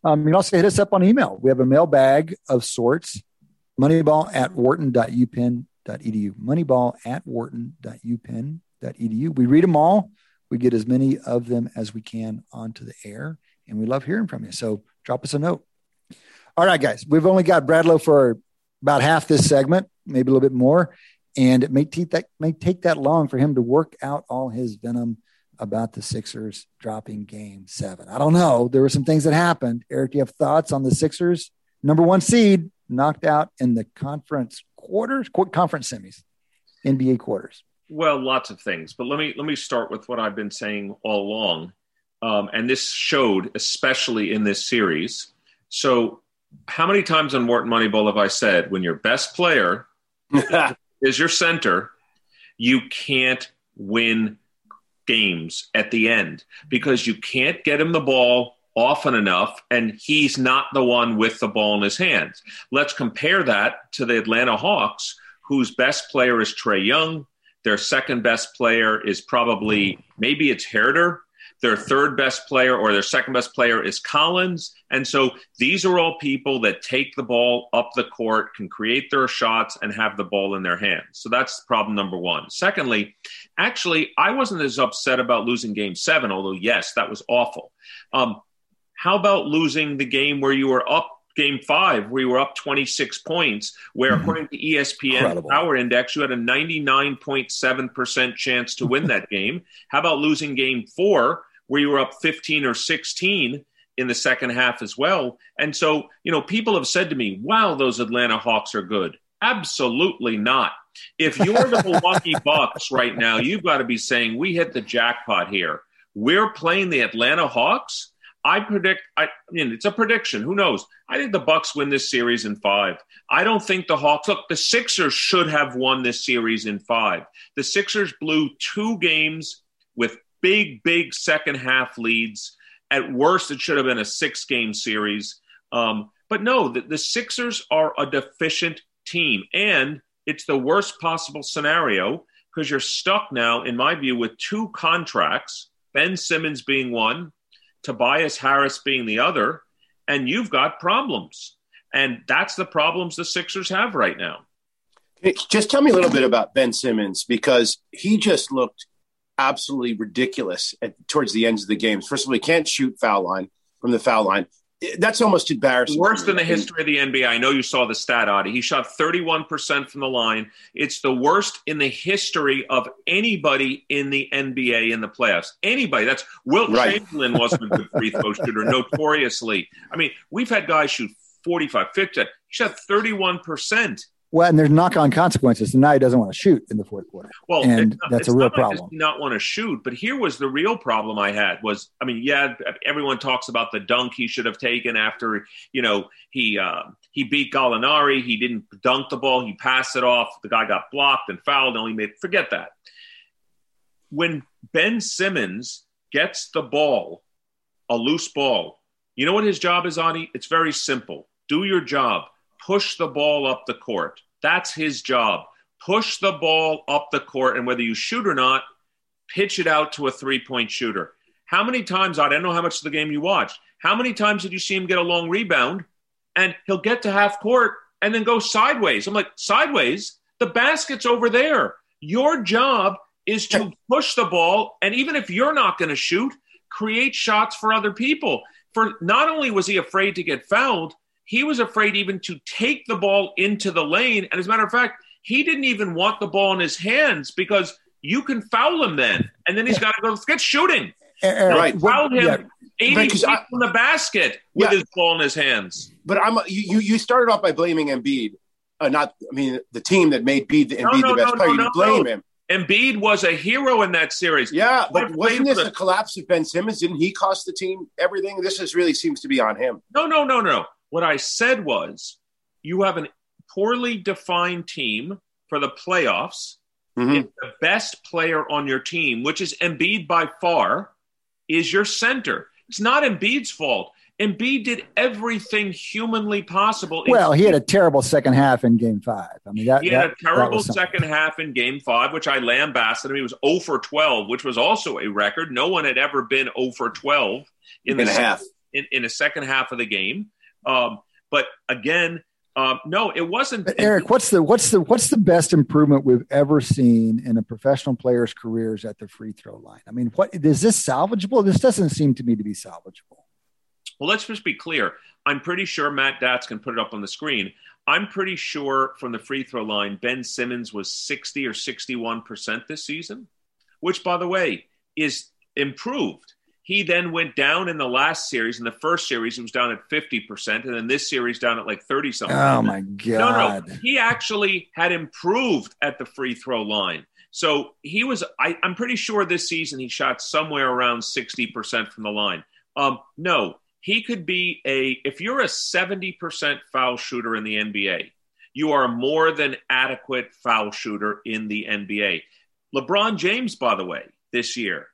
Um, you can also hit us up on email. We have a mailbag of sorts. Moneyball at wharton.upenn.edu. Moneyball at wharton.upenn.edu edu. We read them all. We get as many of them as we can onto the air, and we love hearing from you. So drop us a note. All right, guys, we've only got Bradlow for about half this segment, maybe a little bit more, and it may take that may take that long for him to work out all his venom about the Sixers dropping Game Seven. I don't know. There were some things that happened. Eric, do you have thoughts on the Sixers? Number one seed knocked out in the conference quarters, conference semis, NBA quarters. Well, lots of things, but let me let me start with what I've been saying all along, um, and this showed especially in this series. So, how many times on Wharton Moneyball have I said when your best player is your center, you can't win games at the end because you can't get him the ball often enough, and he's not the one with the ball in his hands. Let's compare that to the Atlanta Hawks, whose best player is Trae Young their second best player is probably maybe it's Huerter. Their third best player or their second best player is Collins. And so these are all people that take the ball up the court, can create their shots, and have the ball in their hands. So that's problem number one. Secondly, actually, I wasn't as upset about losing game seven, although, yes, that was awful. Um, how about losing the game where you were up game five, where you were up 26 points, where mm-hmm. according to ESPN Incredible. Power Index, you had a 99.7% chance to win that game. How about losing game four, where you were up 15 or 16 in the second half as well? And so, you know, people have said to me, wow, those Atlanta Hawks are good. Absolutely not. If you're the Milwaukee Bucks right now, you've got to be saying, we hit the jackpot here. We're playing the Atlanta Hawks I predict. I, I, mean, it's a prediction. Who knows? I think the Bucks win this series in five. I don't think the Hawks. Look, the Sixers should have won this series in five. The Sixers blew two games with big, big second half leads. At worst, it should have been a six game series. Um, but no, the, the Sixers are a deficient team, and it's the worst possible scenario because you're stuck now, in my view, with two contracts. Ben Simmons being one, Tobias Harris being the other, and you've got problems. And that's the problems the Sixers have right now. Just tell me a little bit about Ben Simmons because he just looked absolutely ridiculous at, towards the ends of the games. First of all, he can't shoot foul line from the foul line. That's almost embarrassing. Worse than the history of the NBA. I know you saw the stat, Adi. He shot 31% from the line. It's the worst in the history of anybody in the NBA in the playoffs. Anybody. That's Wilt right. Chamberlain wasn't a good free throw shooter, notoriously. I mean, we've had guys shoot 45, 50. He shot 31%. Well, and there's knock-on consequences. And now he doesn't want to shoot in the fourth quarter. Well, and not, that's a real problem. not want to shoot, but here was the real problem I had was, I mean, yeah, everyone talks about the dunk he should have taken after, you know, he uh, he beat Gallinari. He didn't dunk the ball. He passed it off. The guy got blocked and fouled. And he made forget that. When Ben Simmons gets the ball, a loose ball, you know what his job is, Adi? It's very simple. Do your job push the ball up the court. That's his job. Push the ball up the court, and whether you shoot or not, pitch it out to a three point shooter. How many times, I don't know how much of the game you watched, how many times did you see him get a long rebound and he'll get to half court and then go sideways? I'm like, sideways? The basket's over there. Your job is to push the ball, and even if you're not going to shoot, create shots for other people. For not only was he afraid to get fouled, he was afraid even to take the ball into the lane. And as a matter of fact, he didn't even want the ball in his hands because you can foul him then. And then he's got to go, let's get shooting. right. Foul him yeah. 80 feet I, from the basket with yeah. his ball in his hands. But I'm you, you started off by blaming Embiid. Uh, not, I mean, the team that made Embiid the, Embiid no, no, the best no, player. you blame him. Embiid was a hero in that series. Yeah, but wasn't this the collapse of Ben Simmons? Didn't he cost the team everything? This is really seems to be on him. No, no, no, no. What I said was you have a poorly defined team for the playoffs. Mm-hmm. the best player on your team, which is Embiid by far, is your center. It's not Embiid's fault. Embiid did everything humanly possible. Well, he had a terrible second half in Game Five. I mean, that, he had that, a terrible second half in Game Five, which I lambasted him. He was 0 for 12, which was also a record. No one had ever been 0 for 12 in, in the half in, in a second half of the game. Um, but again, um, no, it wasn't. But Eric, what's the what's the what's the best improvement we've ever seen in a professional player's careers at the free throw line? I mean, what is this salvageable? This doesn't seem to me to be salvageable. Well, let's just be clear. I'm pretty sure Matt Datz can put it up on the screen. I'm pretty sure from the free throw line, Ben Simmons was 60 or 61 percent this season, which, by the way, is improved. He then went down in the last series. In the first series, he was down at 50%, and then this series down at like 30 something. Oh, my God. No, no. He actually had improved at the free throw line. So he was, I, am pretty sure this season he shot somewhere around 60% from the line. Um, no, he could be a, if you're a 70% foul shooter in the NBA, you are a more than adequate foul shooter in the NBA. LeBron James, by the way, this year,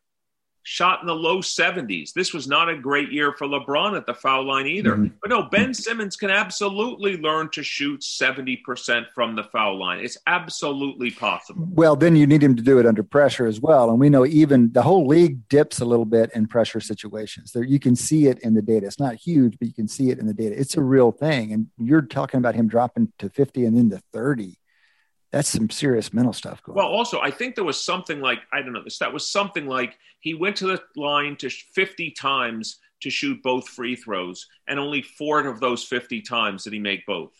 shot in the low 70s. This was not a great year for LeBron at the foul line either. Mm-hmm. But no, Ben Simmons can absolutely learn to shoot 70% from the foul line. It's absolutely possible. Well, then you need him to do it under pressure as well. And we know even the whole league dips a little bit in pressure situations. There you can see it in the data. It's not huge, but you can see it in the data. It's a real thing. And you're talking about him dropping to 50 and then to 30 that's some serious mental stuff going well on. also i think there was something like i don't know this that was something like he went to the line to 50 times to shoot both free throws and only four of those 50 times did he make both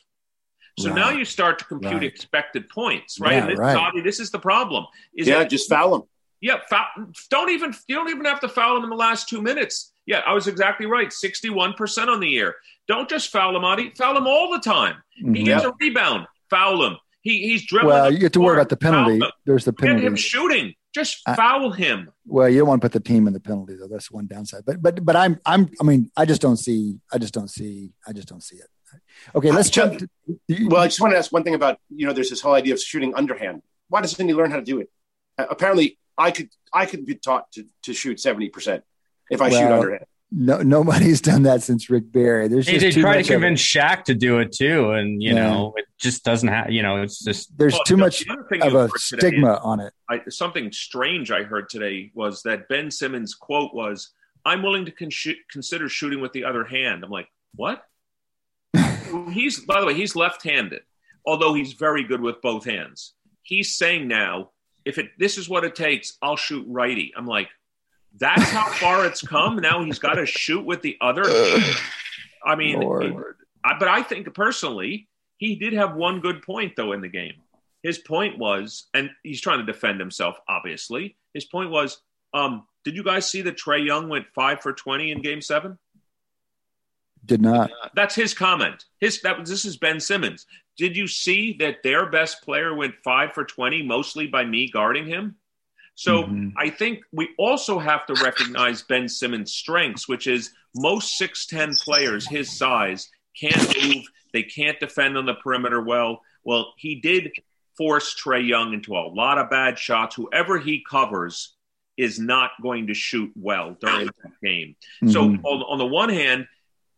so right. now you start to compute right. expected points right, yeah, this, right. Is, this is the problem is yeah that, just foul him yeah foul, don't even you don't even have to foul him in the last two minutes yeah i was exactly right 61% on the year don't just foul him Adi. foul him all the time mm-hmm. he gets a rebound foul him he, he's dribbling. Well, you get to worry about the penalty. There's the penalty. Get him shooting. Just foul him. Well, you don't want to put the team in the penalty though. That's one downside. But but but I'm I'm I mean I just don't see I just don't see I just don't see it. Okay, let's jump. To, well, I just want to ask one thing about you know there's this whole idea of shooting underhand. Why doesn't he learn how to do it? Uh, apparently, I could I could be taught to to shoot seventy percent if I well, shoot underhand no nobody's done that since Rick Barry. There's just they try to convince Shaq to do it too, and you yeah. know it just doesn't have. You know, it's just there's well, too much of a stigma today, on it. I, something strange I heard today was that Ben Simmons' quote was, "I'm willing to con- consider shooting with the other hand." I'm like, what? he's by the way, he's left-handed, although he's very good with both hands. He's saying now, if it this is what it takes, I'll shoot righty. I'm like that's how far it's come. Now he's got to shoot with the other. I mean, he, I, but I think personally, he did have one good point though in the game. His point was, and he's trying to defend himself, obviously. His point was, um, did you guys see that Trae Young went five for twenty in Game Seven? Did not. That's his comment. His that was this is Ben Simmons. Did you see that their best player went five for twenty, mostly by me guarding him? So mm-hmm. I think we also have to recognize Ben Simmons' strengths, which is most 6'10 players his size can't move, they can't defend on the perimeter well. Well, he did force Trae Young into a lot of bad shots. Whoever he covers is not going to shoot well during that game. Mm-hmm. So on, on the one hand,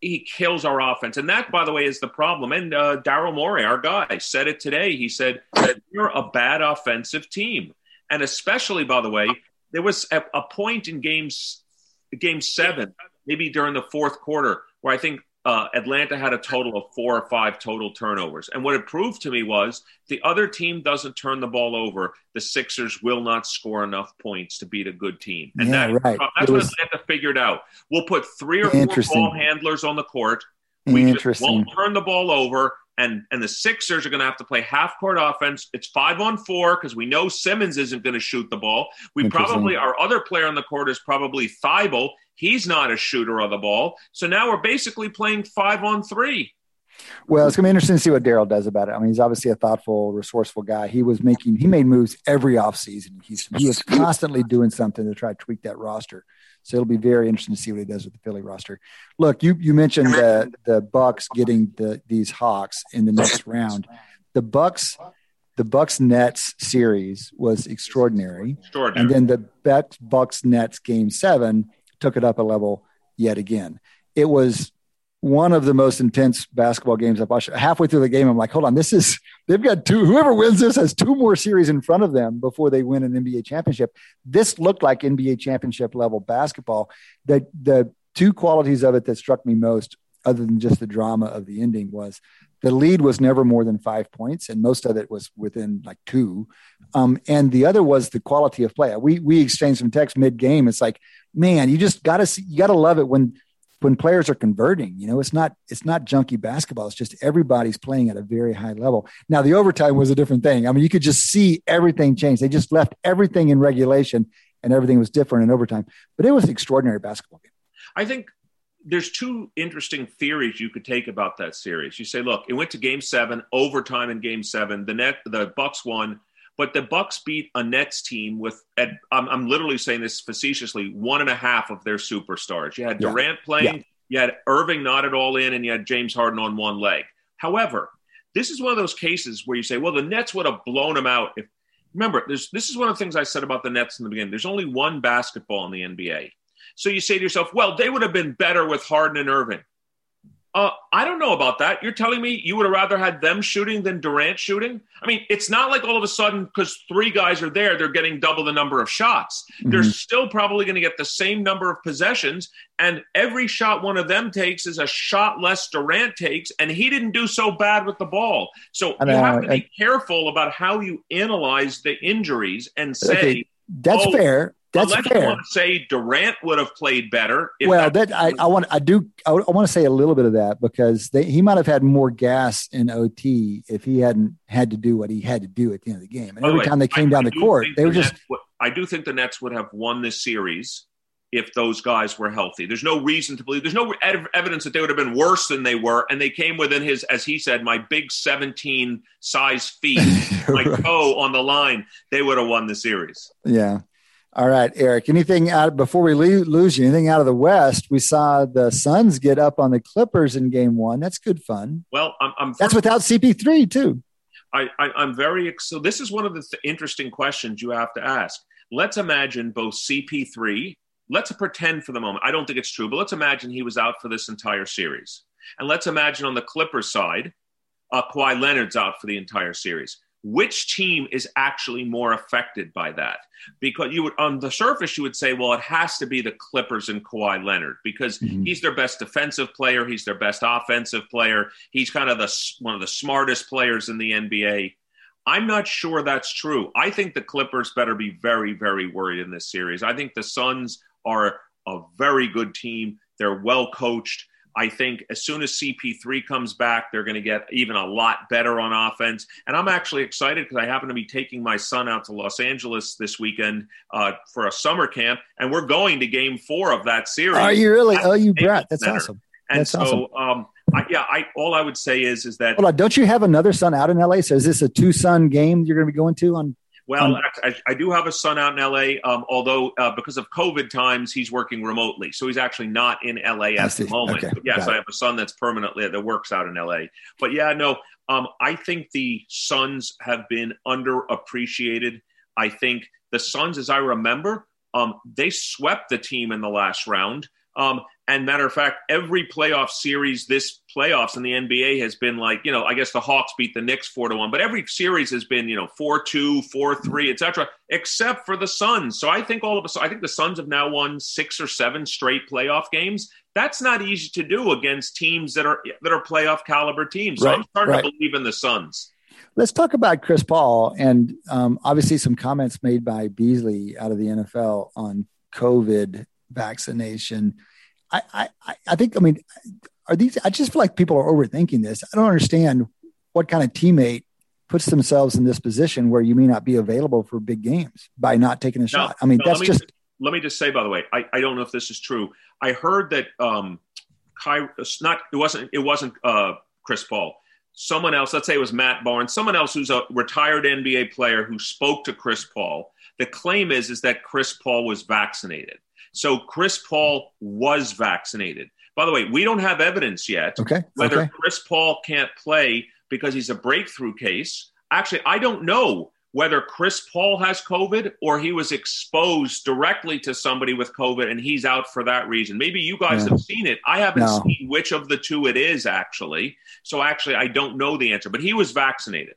he kills our offense. And that, by the way, is the problem. And uh, Daryl Morey, our guy, said it today. He said that you're a bad offensive team. And especially, by the way, there was a, a point in games, game seven, maybe during the fourth quarter, where I think uh, Atlanta had a total of four or five total turnovers. And what it proved to me was the other team doesn't turn the ball over, the Sixers will not score enough points to beat a good team. And yeah, that, right. that's what Atlanta figured out. We'll put three or four ball handlers on the court. We just won't turn the ball over. And, and the Sixers are going to have to play half court offense. It's five on four because we know Simmons isn't going to shoot the ball. We probably, our other player on the court is probably Thybulle. He's not a shooter of the ball. So now we're basically playing five on three. Well, it's going to be interesting to see what Daryl does about it. I mean, he's obviously a thoughtful, resourceful guy. He was making, he made moves every offseason. He's, he was constantly doing something to try to tweak that roster. So it'll be very interesting to see what he does with the Philly roster. Look, you you mentioned the the Bucks getting the these Hawks in the next round. The Bucks the Bucks Nets series was extraordinary. extraordinary. And then the Bucks Nets game 7 took it up a level yet again. It was one of the most intense basketball games I've watched. Halfway through the game, I'm like, hold on, this is they've got two. Whoever wins this has two more series in front of them before they win an NBA championship. This looked like NBA championship level basketball. The the two qualities of it that struck me most, other than just the drama of the ending, was the lead was never more than five points, and most of it was within like two. Um, and the other was the quality of play. We we exchanged some text mid game. It's like, man, you just gotta see, you gotta love it when when players are converting. You know, it's not it's not junky basketball. It's just everybody's playing at a very high level. Now the overtime was a different thing. I mean, you could just see everything change. They just left everything in regulation, and everything was different in overtime. But it was an extraordinary basketball game. I think there's two interesting theories you could take about that series. You say, look, it went to game seven, overtime in game seven. The net, the Bucks won, but the Bucks beat a Nets team with. At, I'm, I'm, literally saying this facetiously. One and a half of their superstars. You had Durant yeah. playing. Yeah. You had Irving not at all in, and you had James Harden on one leg. However, this is one of those cases where you say, well, the Nets would have blown them out if. Remember, this is one of the things I said about the Nets in the beginning. There's only one basketball in the NBA so you say to yourself, well, they would have been better with Harden and Irving. Uh, I don't know about that. You're telling me you would have rather had them shooting than Durant shooting? I mean, it's not like all of a sudden because three guys are there, they're getting double the number of shots. Mm-hmm. They're still probably going to get the same number of possessions, and every shot one of them takes is a shot less Durant takes, and he didn't do so bad with the ball. So you have to be I, careful about how you analyze the injuries and say. Okay, that's oh, fair. That's Unless fair. you want to say Durant would have played better. well, that, I, I, want I do I, I, want to say a little bit of that because they, he might have had more gas in OT if he hadn't had to do what he had to do at the end of the game. And every way, time they came I, down the court, they were just. Would, I do think the Nets would have won this series if those guys were healthy. There's no reason to believe. There's no evidence that they would have been worse than they were, and they came within his, as he said, my big 17 size feet, my right. toe on the line. They would have won the series. Yeah. All right, Eric. Anything out before we lose you? Anything out of the West? We saw the Suns get up on the Clippers in Game One. That's good fun. Well, I'm. I'm That's without CP3 too. I, I am very so. This is one of the th- interesting questions you have to ask. Let's imagine both CP3. Let's pretend for the moment. I don't think it's true, but let's imagine he was out for this entire series, and let's imagine on the Clippers side, uh, Kawhi Leonard's out for the entire series which team is actually more affected by that? Because you would, on the surface, you would say, well, it has to be the Clippers and Kawhi Leonard because mm-hmm. he's their best defensive player, he's their best offensive player, he's kind of the one of the smartest players in the NBA. I'm not sure that's true. I think the Clippers better be very, very worried in this series. I think the Suns are a very good team. They're well coached. I think as soon as CP3 comes back, they're going to get even a lot better on offense. And I'm actually excited because I happen to be taking my son out to Los Angeles this weekend uh, for a summer camp, and we're going to Game Four of that series. Are you really? Oh, you brat! That's Center. awesome. And That's so, awesome. um, I, yeah, I all I would say is is that Hold on, don't you have another son out in LA? So is this a two son game you're going to be going to on? Well, on- I, I do have a son out in LA, um, although uh, because of COVID times, he's working remotely, so he's actually not in LA at the moment. Okay, But yes, I have a son that's permanently that works out in LA. But yeah, no, um, I think the Suns have been underappreciated. I think the Suns, as I remember, um, they swept the team in the last round. Um, and matter of fact, every playoff series this playoffs in the NBA has been like, you know, I guess the Hawks beat the Knicks four to one, but every series has been, you know, four two, four three, etc., except for the Suns. So I think all of us, I think the Suns have now won six or seven straight playoff games. That's not easy to do against teams that are that are playoff caliber teams. So Right, I'm starting right. to believe in the Suns. Let's talk about Chris Paul and um, obviously some comments made by Beasley out of the NFL on COVID vaccination. I, I, I- think, I mean, are these, I just feel like people are overthinking this. I don't understand what kind of teammate puts themselves in this position where you may not be available for big games by not taking a shot. I mean, no, that's let me, just, Let me just say, by the way, I, I don't know if this is true. I heard that um, Ky, not it wasn't it wasn't uh, Chris Paul. Someone else, let's say it was Matt Barnes, someone else who's a retired NBA player who spoke to Chris Paul. The claim is is that Chris Paul was vaccinated. So Chris Paul was vaccinated. By the way, we don't have evidence yet okay. whether Okay. Chris Paul can't play because he's a breakthrough case. Actually, I don't know whether Chris Paul has COVID or he was exposed directly to somebody with COVID and he's out for that reason. Maybe you guys have seen it. I haven't No. seen which of the two it is actually. So actually, I don't know the answer, but he was vaccinated.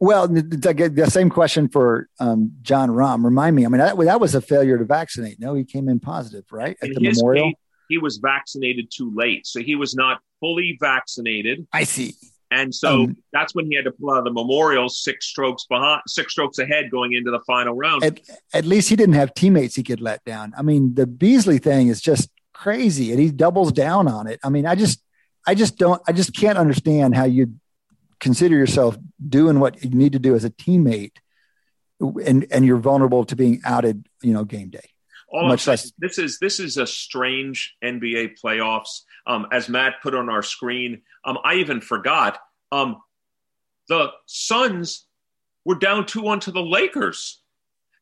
Well, th- th- the same question for um, Jon Rahm. Remind me. I mean, that, that was a failure to vaccinate. No, he came in positive, right? At In the memorial. case, he was vaccinated too late. So he was not fully vaccinated. I see. And so Um, that's when he had to pull out of the memorial six strokes behind, six strokes ahead going into the final round. At, at least he didn't have teammates he could let down. I mean, the Beasley thing is just crazy, and he doubles down on it. I mean, I just, I just don't, I just can't understand how you consider yourself doing what you need to do as a teammate, and and you're vulnerable to being outed, you know, game day. All much saying less- this is this is a strange NBA playoffs. Um, as Matt put on our screen, um, I even forgot. Um, the Suns were down two one to the Lakers.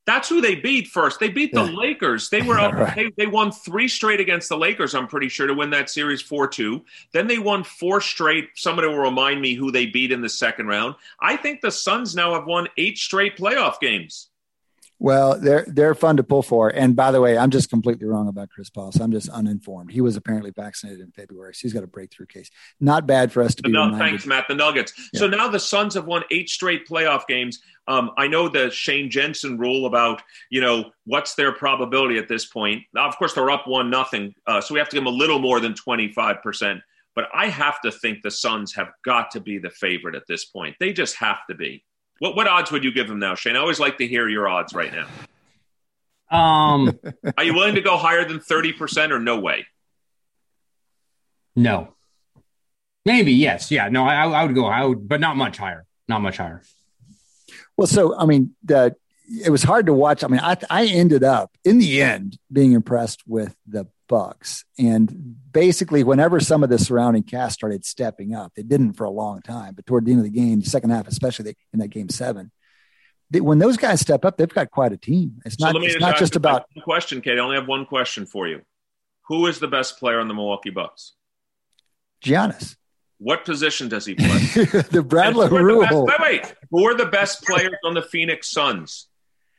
That's who they beat first. They beat the Yeah. Lakers. They were up, Right. they, they won three straight against the Lakers, I'm pretty sure, to win that series 4 2. Then they won four straight. Somebody will remind me who they beat in the second round. I think the Suns now have won eight straight playoff games. Well, they're they're fun to pull for. And by the way, I'm just completely wrong about Chris Paul. So I'm just uninformed. He was apparently vaccinated in February, so he's got a breakthrough case. Not bad for us to be reminded. thanks, Matt. The Nuggets. So now the Suns have won eight straight playoff games. Um, I know the Shane Jensen rule about you know what's their probability at this point. Now, of course, they're up one nothing, uh, so we have to give them a little more than twenty five percent. But I have to think the Suns have got to be the favorite at this point. They just have to be. What what odds would you give them now, Shane? I always like to hear your odds right now. Um, Are you willing to go higher than thirty percent or no way? no. Maybe yes, yeah. No, I, I would go. I would, but not much higher. Not much higher. Well, so I mean, the it was hard to watch. I mean, I I ended up in the end being impressed with the Bucks, and basically, whenever some of the surrounding cast started stepping up, they didn't for a long time, but toward the end of the game, the second half, especially in that game seven, they, when those guys step up, they've got quite a team. It's not me it's not just about one question, Cade. I only have one question for you. Who is the best player on the Milwaukee Bucks? Giannis, What position does he play? the Bradlow who are the best- rule. wait, wait. Who are the best players on the Phoenix Suns?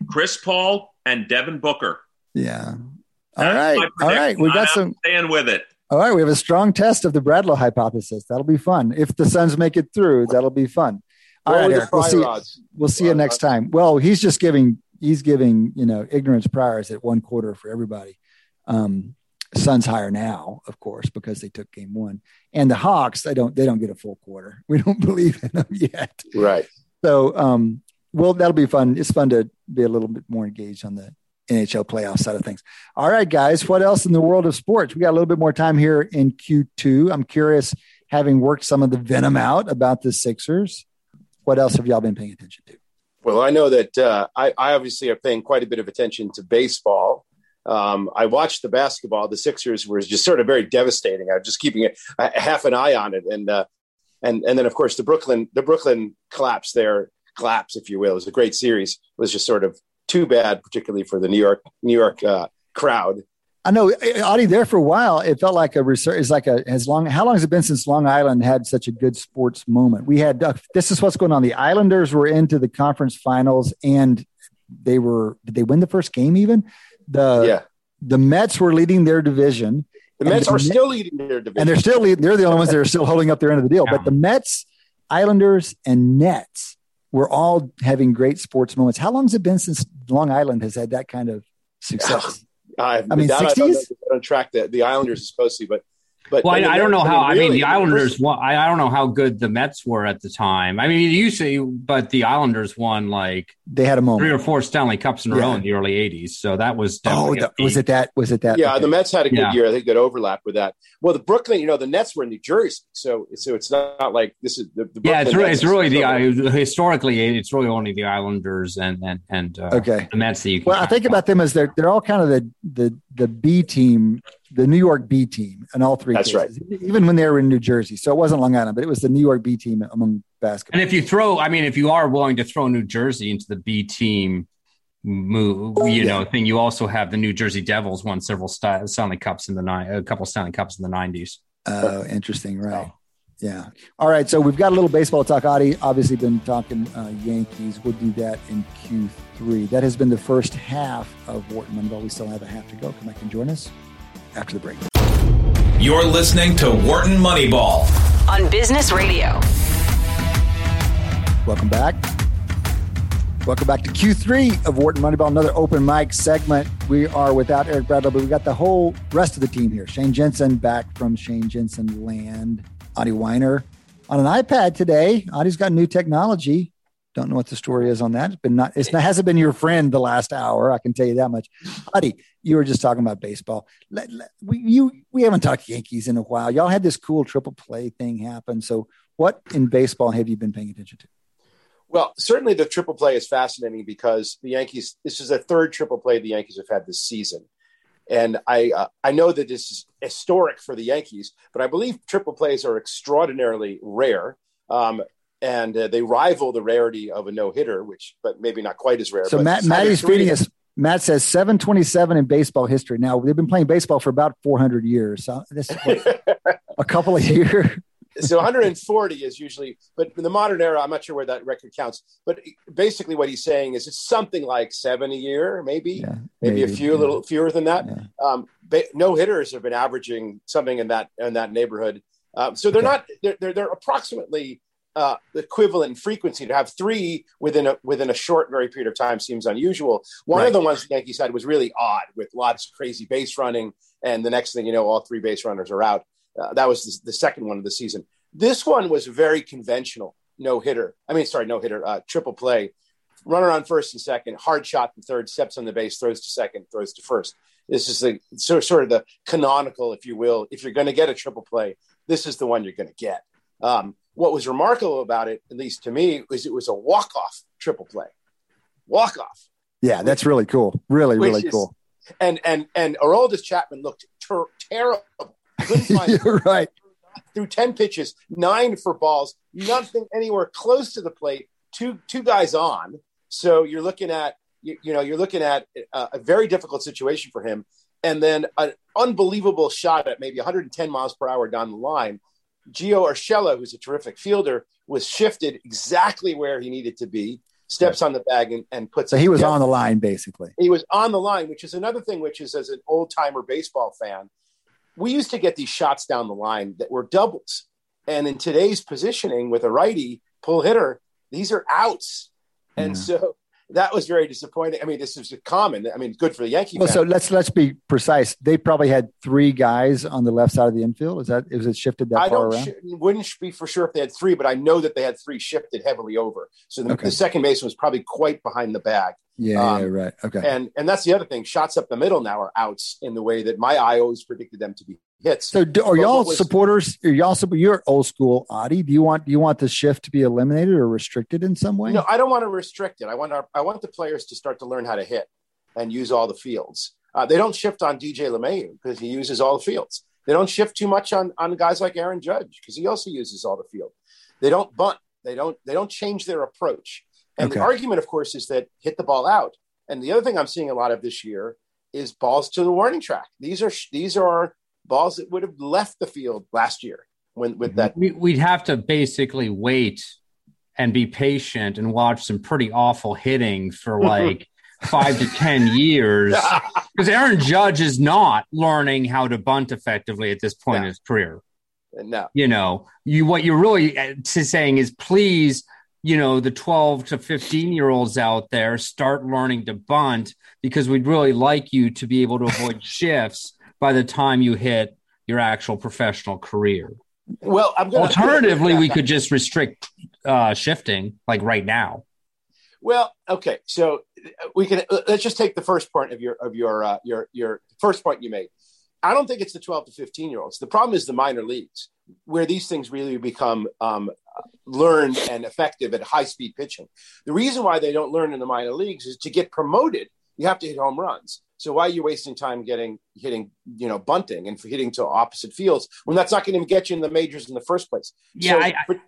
Chris Paul and Devin Booker. Yeah. All That's right. my All right. prediction. We got I'm some. Staying with it. All right, we have a strong test of the Bradlow hypothesis. That'll be fun. If the Suns make it through, that'll be fun. All What right, were the Eric, we'll see. odds? We'll see you next time. Well, he's just giving he's giving you know ignorance priors at one quarter for everybody. Um, Suns higher now, of course, because they took game one, and the Hawks they don't they don't get a full quarter. We don't believe in them yet. Right. So, um, well, that'll be fun. It's fun to be a little bit more engaged on the NHL playoff side of things. All right, guys, what else in the world of sports? We got a little bit more time here in Q2. I'm curious, having worked some of the venom out about the Sixers, what else have y'all been paying attention to? Well, I know that uh, I, I, obviously are paying quite a bit of attention to baseball. Um, I watched the basketball. The Sixers were just sort of very devastating. I was just keeping a, half an eye on it, and uh, and and then of course the Brooklyn the Brooklyn collapse there collapse, if you will, it was a great series. It was just sort of too bad, particularly for the New York New York uh, crowd. I know, Adi. There for a while, it felt like a research. It's like a as long. How long has it been since Long Island had such a good sports moment? We had. Uh, this is what's going on. The Islanders were into the conference finals, and they were. Did they win the first game? Even the yeah. The Mets were leading their division. The Mets the, are still leading their division, and they're still leading. They're the only ones that are still holding up their end of the deal. Yeah. But the Mets, Islanders, and Nets were all having great sports moments. How long has it been since Long Island has had that kind of success? I, I mean, sixties. I, I, don't track the the Islanders is supposed to, but but well, I, I, don't know how. I mean, really, the Islanders. Won, I, I don't know how good the Mets were at the time. I mean, you say, but the Islanders won like they had a moment, three or four Stanley Cups in a yeah. row in the early '80s. So that was oh, the, was it that? Was it that? Yeah, okay. the Mets had a good yeah. year. I think that overlap with that. Well, the Brooklyn, you know, the Nets were in New Jersey, so so it's not like this is the, the yeah. It's really, it's really the uh, historically it's really only the Islanders and and and uh, okay the Mets that you. well, I think about them as they're they're all kind of the the the B team the New York B team in all three. That's cases, right. Even when they were in New Jersey, so it wasn't Long Island, but it was the New York B team among basketball. And if you throw, I mean, if you are willing to throw New Jersey into the B team move, you yeah. know, thing, you also have the New Jersey Devils won several Stanley Cups in the nine, a couple Stanley Cups in the nineties. Oh, interesting, right? Yeah. All right. So we've got a little baseball talk. Adi obviously been talking uh, Yankees. We'll do that in Q3. That has been the first half of Wharton Moneyball. We still have a half to go. Come back and join us after the break. You're listening to Wharton Moneyball on Business Radio. Welcome back. Welcome back to Q3 of Wharton Moneyball, another open mic segment. We are without Eric Bradlow, but we got the whole rest of the team here. Shane Jensen back from Shane Jensen Land. Adi Wyner on an iPad today. Adi's got new technology. Don't know what the story is on that. It's been not. It's not, hasn't been your friend the last hour. I can tell you that much. Adi, you were just talking about baseball. Let, let, we you we haven't talked Yankees in a while. Y'all had this cool triple play thing happen. So, what in baseball have you been paying attention to? Well, certainly the triple play is fascinating because the Yankees. This is the third triple play the Yankees have had this season, and I uh, I know that this is historic for the Yankees, but I believe triple plays are extraordinarily rare. Um, and uh, they rival the rarity of a no hitter, which, but maybe not quite as rare. So Matt, Maddie's feeding us. Matt says 727 in baseball history. Now they've been playing baseball for about 400 years. So this a couple of years. so 140 is usually, but in the modern era, I'm not sure where that record counts. But basically, what he's saying is it's something like seven a year, maybe, yeah, maybe, maybe, a few, yeah. a little fewer than that. Yeah. Um, no hitters have been averaging something in that in that neighborhood. Um, so they're okay. not they're, they're, they're approximately uh, equivalent frequency to have three within a within a short very period of time seems unusual. One right. of the ones the Yankees had was really odd with lots of crazy base running, and the next thing you know, all three base runners are out. Uh, that was the, the, second one of the season. This one was very conventional, no hitter. I mean, sorry, no hitter, uh, triple play, runner on first and second, hard shot in third, steps on the base, throws to second, throws to first. This is the so, sort of the canonical, if you will. If you're going to get a triple play, this is the one you're going to get. Um, what was remarkable about it, at least to me, was it was a walk off triple play. Walk off. Yeah, that's really cool. Really, really is, cool. And and and Aroldis Chapman looked ter- terrible. You're right. Through ten pitches, nine for balls, nothing anywhere close to the plate. Two two guys on. So you're looking at you, you know you're looking at a, a very difficult situation for him, and then an unbelievable shot at maybe 110 miles per hour down the line Gio Urshela, who's a terrific fielder, was shifted exactly where he needed to be, steps on the bag and, and puts. So he was together. on the line, basically. He was on the line, which is another thing. Which is, as an old timer baseball fan, we used to get these shots down the line that were doubles, and in today's positioning with a righty pull hitter, these are outs, and so that was very disappointing. I mean, this is a common. I mean, good for the Yankee. Well, so let's let's be precise. They probably had three guys on the left side of the infield. Is that is it shifted that I far around? sh- wouldn't be for sure if they had three, but I know that they had three shifted heavily over. So the, Okay. the second baseman was probably quite behind the bag. yeah, um, yeah, right. Okay. And and that's the other thing. Shots up the middle now are outs in the way that my eye always predicted them to be hits. So, do, are But y'all was- supporters? Are y'all you're old school, Adi? Do you want do you want the shift to be eliminated or restricted in some way? No, I don't want to restrict it. I want our, I want the players to start to learn how to hit and use all the fields. Uh, they don't shift on DJ LeMahieu because he uses all the fields. They don't shift too much on on guys like Aaron Judge because he also uses all the field. They don't bunt. They don't they don't change their approach. And the argument, of course, is that hit the ball out. And the other thing I'm seeing a lot of this year is balls to the warning track. These are these are balls that would have left the field last year when with that We, we'd have to basically wait and be patient and watch some pretty awful hitting for like five to 10 years. Because Aaron Judge is not learning how to bunt effectively at this point in his career. no. You know, you what you're really uh, to saying is please, you know, the 12 to 15 year olds out there start learning to bunt because we'd really like you to be able to avoid shifts by the time you hit your actual professional career. Well, Alternatively, we could just restrict uh, shifting, like right now. Well, okay, so uh, we can let's just take the first point of your of your uh, your your first point you made. I don't think it's the 12 to 15 year olds. The problem is the minor leagues, where these things really become um, learned and effective at high speed pitching. The reason why they don't learn in the minor leagues is to get promoted, you have to hit home runs. So why are you wasting time getting hitting, you know, bunting and hitting to opposite fields when that's not going to get you in the majors in the first place? Yeah, so, I- but-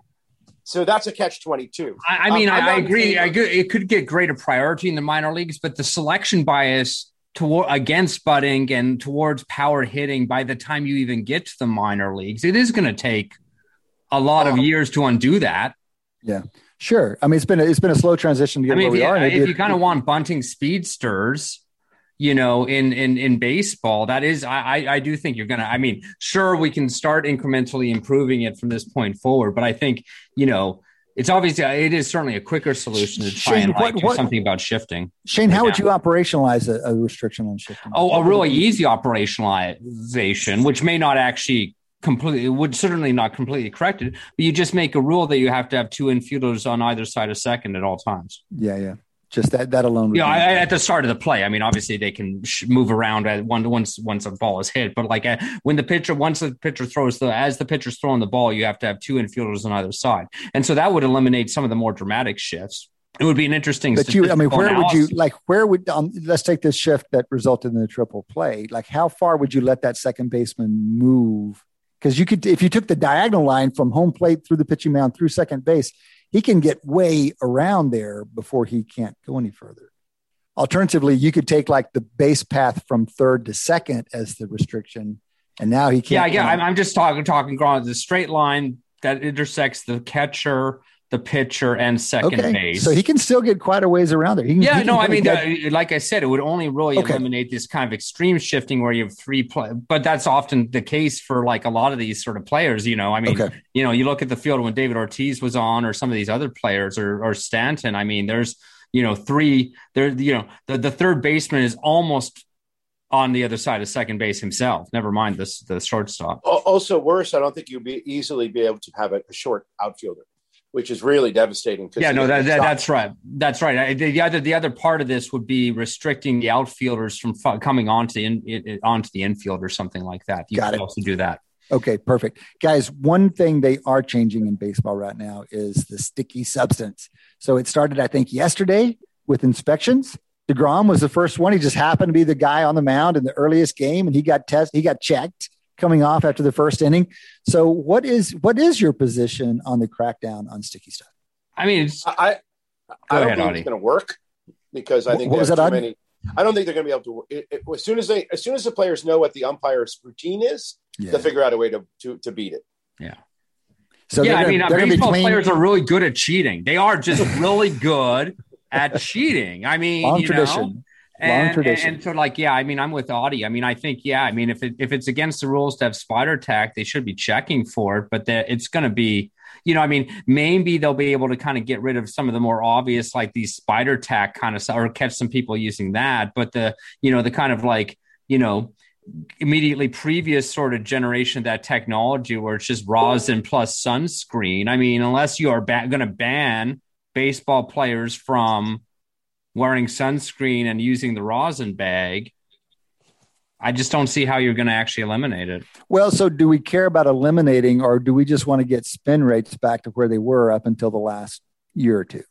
so that's a catch 22. I, I mean, Um, I'm I, I not in agree. I agree. It could get greater priority in the minor leagues, but the selection bias toward against butting and towards power hitting by the time you even get to the minor leagues, it is going to take a lot of Oh. years to undo that. Yeah. Sure. I mean, it's been a, it's been a slow transition to get I mean, where we you, are. if you kind of want bunting speedsters, you know, in in in baseball, that is, I I, do think you're gonna. I mean, sure, we can start incrementally improving it from this point forward, but I think you know. It's obviously uh, it is certainly a quicker solution to try Shane, and like what- do something about shifting. Shane, how right would you operationalize a, a restriction on shifting? Oh, a really easy operationalization, which may not actually completely would certainly not completely correct it, but you just make a rule that you have to have two infielders on either side of second at all times. Yeah, yeah. Just that that alone. would Yeah, I, at the start of the play. I mean, obviously they can sh- move around at one once once a ball is hit, but like uh, when the pitcher once the pitcher throws the as the pitcher's throwing the ball, you have to have two infielders on either side, and so that would eliminate some of the more dramatic shifts. It would be an interesting. but you, I mean, where would you like? Where would um, let's take this shift that resulted in the triple play? Like, how far would you let that second baseman move? Because you could, if you took the diagonal line from home plate through the pitching mound through second base, he can get way around there before he can't go any further. Alternatively, you could take like the base path from third to second as the restriction, and now he can't. Yeah, yeah. I'm, I'm just talking talking Gron, the straight line that intersects the catcher, the pitcher, and second okay, base. so he can still get quite a ways around there. He can, yeah, he can no, I mean, get- uh, like I said, it would only really Okay. eliminate this kind of extreme shifting where you have three play. But that's often the case for like a lot of these sort of players. You know, I mean, Okay. you know, you look at the field when David Ortiz was on, or some of these other players, or or Stanton. I mean, there's you know three. There, you know, the the third baseman is almost on the other side of second base himself. Never mind this the shortstop. Also, worse, I don't think you'd be easily be able to have a, a short outfielder, which is really devastating. Yeah, no, that, that that's right. That's right. I, the, the other the other part of this would be restricting the outfielders from fu- coming onto the in, it, onto the infield or something like that. You Got could it. also do that. Okay, perfect. Guys, one thing they are changing in baseball right now is the sticky substance. So it started, I think, yesterday with inspections. DeGrom was the first one. He just happened to be the guy on the mound in the earliest game, and he got test he got checked coming off after the first inning. So what is what is your position on the crackdown on sticky stuff? I mean, it's, I, I, I don't ahead, think Adi. it's going to work because I think what they was that, too Adi? many. I don't think they're going to be able to. It, it, as soon as they, as soon as the players know what the umpire's routine is, Yeah. they'll figure out a way to to, to beat it. Yeah. So yeah, I mean, gonna baseball players are really good at cheating. They are just really good at cheating. I mean, long you tradition. Long and, tradition. And so, like, yeah, I mean, I'm with Adi. I mean, I think, yeah, I mean, if it, if it's against the rules to have spider tack, they should be checking for it. But that it's going to be, you know, I mean, maybe they'll be able to kind of get rid of some of the more obvious, like these spider tack kind of stuff, or catch some people using that. But the, you know, the kind of like, you know, immediately previous sort of generation of that technology where it's just rosin plus sunscreen. I mean, unless you are ba- going to ban baseball players from wearing sunscreen and using the rosin bag, I just don't see how you're going to actually eliminate it. Well, so do we care about eliminating, or do we just want to get spin rates back to where they were up until the last year or two?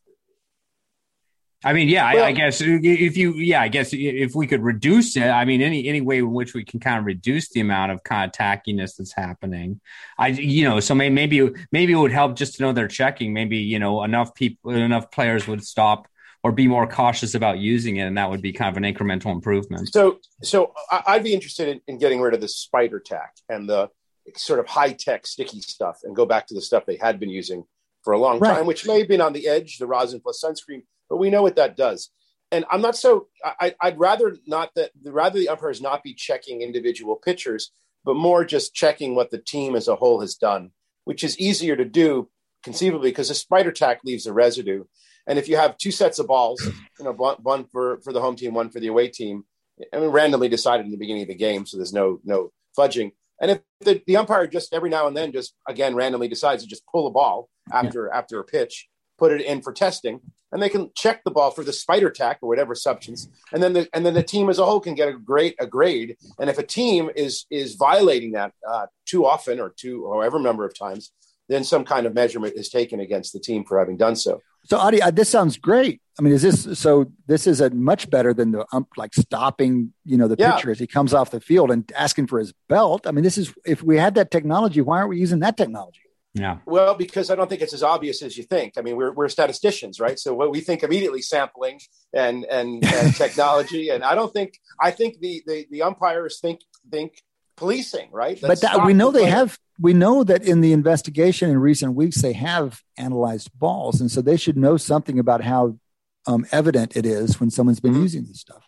I mean, yeah, Well- I, I guess if you, yeah, I guess if we could reduce it, I mean, any any way in which we can kind of reduce the amount of kind of tackiness that's happening, I, you know, so may, maybe maybe it would help just to know they're checking. Maybe you know enough people, enough players would stop or be more cautious about using it, and that would be kind of an incremental improvement. So, so I- I'd be interested in, in getting rid of the spider tack and the sort of high tech sticky stuff, and go back to the stuff they had been using for a long Right. time, which may have been on the edge, the rosin plus sunscreen. But we know what that does. And I'm not so. I, I'd rather not that. Rather the umpires not be checking individual pitchers, but more just checking what the team as a whole has done, which is easier to do conceivably because the spider tack leaves a residue. And if you have two sets of balls, you know, one, for, for the home team, one for the away team, I mean, randomly decided in the beginning of the game, so there's no no fudging. And if the, the umpire just every now and then just again randomly decides to just pull a ball after after a pitch, put it in for testing, and they can check the ball for the spider tack or whatever substance, and then the and then the team as a whole can get a great a grade. And if a team is is violating that uh, too often or too however number of times, then some kind of measurement is taken against the team for having done so. So, Adi, uh, this sounds great. I mean, is this so? This is a much better than the ump like stopping, you know, the Yeah. pitcher as he comes off the field and asking for his belt. I mean, this is if we had that technology, why aren't we using that technology? Yeah, Well, because I don't think it's as obvious as you think. I mean, we're, we're statisticians, right? So what we think immediately sampling and and, and technology, and I don't think I think the the, the umpires think think policing, right? but that, we know the they player. have. We know that in the investigation in recent weeks, they have analyzed balls, and so they should know something about how um, evident it is when someone's been Mhm. using this stuff.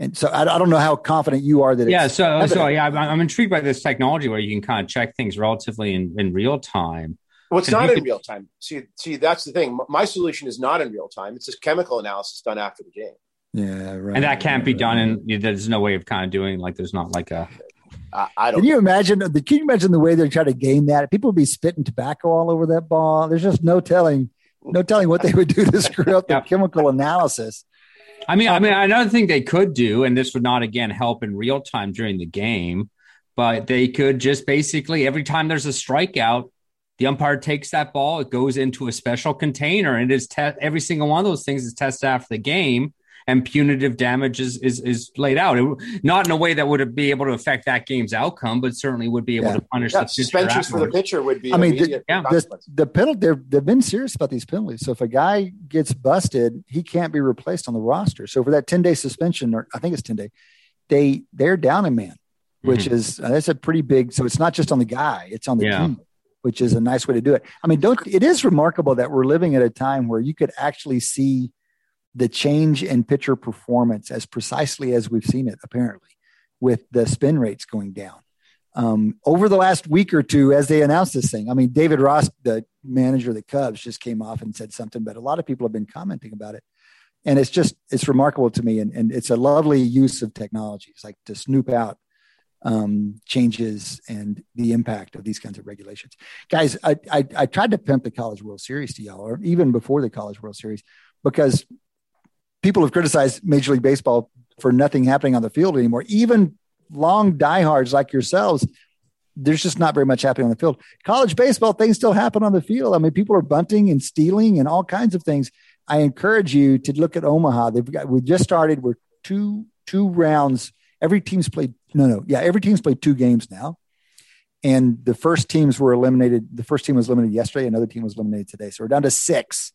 And so I, I don't know how confident you are that. yeah. it's So, so yeah, I'm, I'm intrigued by this technology where you can kind of check things relatively in, in real time. Well, it's And not in could- real time. See, see, that's the thing. My solution is not in real time. It's just chemical analysis done after the game. yeah, right. And that can't be right, done, and there's no way of kind of doing like there's not like a I, I don't. Can you imagine? the- Can you imagine the way they're trying to game that? People would be spitting tobacco all over that ball. There's just no telling, no telling what they would do to screw up the Yep. chemical analysis. I mean, I mean, another thing they could do, and this would not again help in real time during the game, but they could just basically every time there's a strikeout, the umpire takes that ball, it goes into a special container, and it is te- every single one of those things is tested after the game, and punitive damage is is, is laid out. It, not in a way that would be able to affect that game's outcome, but certainly would be able Yeah. to punish Yeah, the pitcher suspensions for the pitcher would be. I mean, the- yeah, The, the penalty, they're, they've been serious about these penalties. So if a guy gets busted, he can't be replaced on the roster. So for that 10 day suspension, or I think it's 10 day, they they're down a man, which is uh, that's a pretty big. So it's not just on the guy; it's on the Yeah. team, which is a nice way to do it. I mean, don't it is remarkable that we're living at a time where you could actually see the change in pitcher performance as precisely as we've seen it, apparently, with the spin rates going down. Um, over the last week or two, as they announced this thing, I mean, David Ross, the manager of the Cubs, just came off and said something, but a lot of people have been commenting about it. And it's just, it's remarkable to me. And, and it's a lovely use of technology. It's like to snoop out um, changes and the impact of these kinds of regulations. Guys, I, I, I tried to pimp the College World Series to y'all, or even before the College World Series, because people have criticized Major League Baseball for nothing happening on the field anymore. Even long diehards like yourselves, there's just not very much happening on the field. College baseball, things still happen on the field. I mean, people are bunting and stealing and all kinds of things. I encourage you to look at Omaha. They've got we just started. We're two two rounds. Every team's played no no yeah every team's played two games now, and the first teams were eliminated. The first team was eliminated yesterday. Another team was eliminated today. So we're down to six,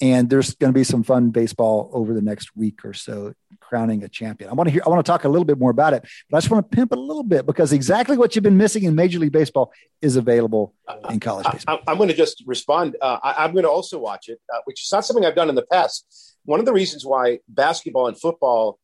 and there's going to be some fun baseball over the next week or so, crowning a champion. I want to hear. I want to talk a little bit more about it, but I just want to pimp it a little bit because exactly what you've been missing in Major League Baseball is available in college I, baseball. I'm going to just respond. Uh, I, I'm going to also watch it, uh, which is not something I've done in the past. One of the reasons why basketball and football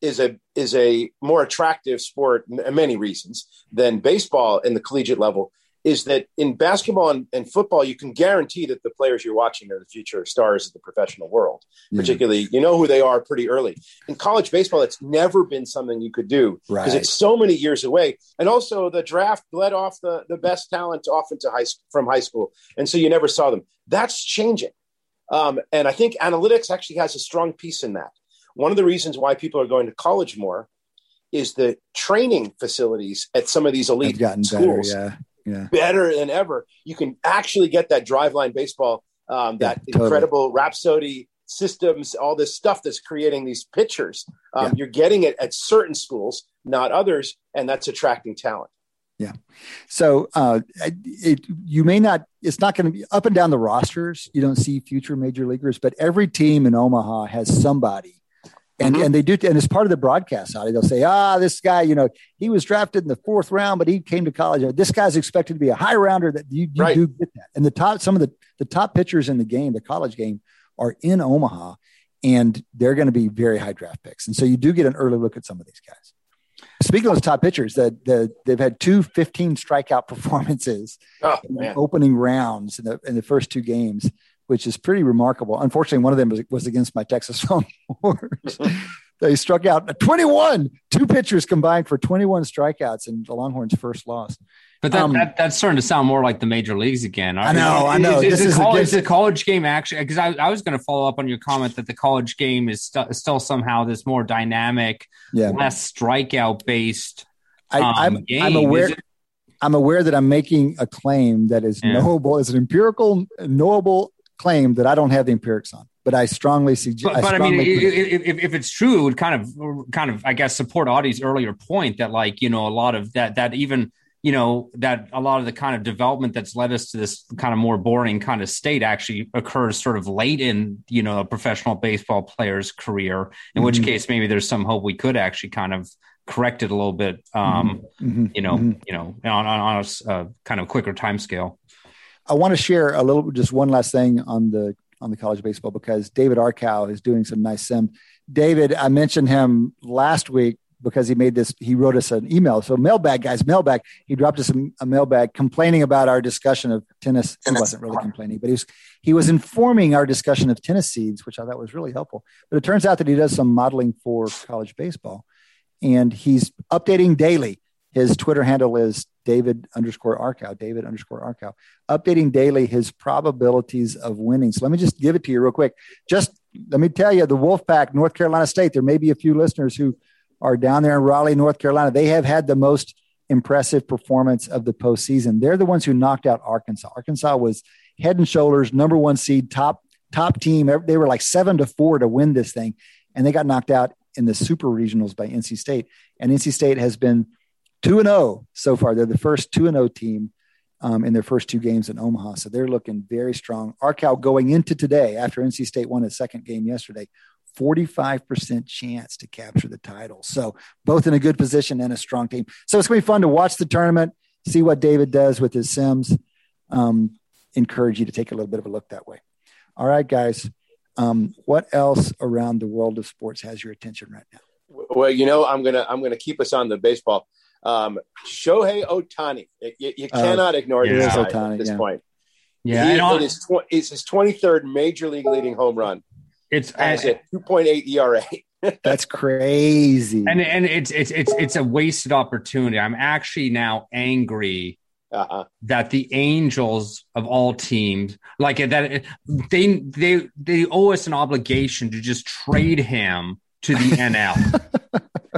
is a is a more attractive sport in many reasons than baseball in the collegiate level is that in basketball and, and, football, you can guarantee that the players you're watching are the future stars of the professional world. Yeah. Particularly, you know who they are pretty early. In college baseball, it's never been something you could do because right. it's so many years away. And also, the draft bled off the, the best talent off into high school from high school, and so you never saw them. That's changing, um, and I think analytics actually has a strong piece in that. One of the reasons why people are going to college more is the training facilities at some of these elite schools. Better, yeah yeah. better than ever. You can actually get that driveline baseball, um, that yeah, totally. incredible Rapsodo systems, all this stuff that's creating these pitchers. Um, yeah. You're getting it at certain schools, not others, and that's attracting talent. Yeah. So uh, it, you may not, it's not going to be up and down the rosters. You don't see future major leaguers, but every team in Omaha has somebody and mm-hmm. and they do and it's part of the broadcast Howdy. they'll say ah this guy you know he was drafted in the fourth round but he came to college this guy's expected to be a high rounder that you, you right. do get that and the top some of the the top pitchers in the game the college game are in omaha and they're going to be very high draft picks and so you do get an early look at some of these guys speaking of those top pitchers that the, they've had two 15 strikeout performances oh, in the opening rounds in the, in the first two games which is pretty remarkable. Unfortunately, one of them was, was against my Texas Longhorns. they struck out 21, two pitchers combined for 21 strikeouts in the Longhorns' first loss. But that, um, that, that's starting to sound more like the major leagues again. I know, I know. Is, is, is, college, is the college game actually? Because I, I was going to follow up on your comment that the college game is st- still somehow this more dynamic, yeah. less strikeout based. Um, I, am I'm aware. I'm aware that I'm making a claim that is yeah. knowable, is an empirical, knowable claim that I don't have the empirics on, but I strongly suggest. But, but I, I, mean, if, if, if, it's true, it would kind of, kind of, I guess, support Adi's earlier point that, like, you know, a lot of that, that even, you know, that a lot of the kind of development that's led us to this kind of more boring kind of state actually occurs sort of late in, you know, a professional baseball player's career. In mm-hmm. which case, maybe there's some hope we could actually kind of correct it a little bit, um, mm-hmm. mm-hmm. you know, mm-hmm. you know, on, on, on a uh, kind of quicker time scale. I want to share a little, just one last thing on the on the college baseball because David Arkow is doing some nice sim. David, I mentioned him last week because he made this. He wrote us an email. So mailbag guys, mailbag. He dropped us a, a mailbag complaining about our discussion of tennis. He wasn't really complaining, but he was he was informing our discussion of tennis seeds, which I thought was really helpful. But it turns out that he does some modeling for college baseball, and he's updating daily. His Twitter handle is David underscore Arkow, David underscore Arkow, updating daily his probabilities of winning. So let me just give it to you real quick. Just let me tell you, the Wolfpack, North Carolina State, there may be a few listeners who are down there in Raleigh, North Carolina. They have had the most impressive performance of the postseason. They're the ones who knocked out Arkansas. Arkansas was head and shoulders, number one seed, top top team. They were like seven to four to win this thing, and they got knocked out in the super regionals by NC State. And NC State has been two and zero oh so far. They're the first two and zero oh team um, in their first two games in Omaha, so they're looking very strong. Arkow going into today after NC State won its second game yesterday. 45% chance to capture the title. So, both in a good position and a strong team. So, it's going to be fun to watch the tournament, see what David does with his Sims. Um, encourage you to take a little bit of a look that way. All right, guys. Um, what else around the world of sports has your attention right now? Well, you know, I'm gonna I'm gonna keep us on the baseball. Um, Shohei Ohtani, you, you uh, cannot uh, ignore this Ohtani, at this yeah. point. Yeah, he, it is tw- it's his 23rd major league leading home run. It's as a 2.8 ERA. That's crazy. And and it's it's it's it's a wasted opportunity. I'm actually now angry uh-huh. that the Angels of all teams, like that, they they they owe us an obligation to just trade him to the NL.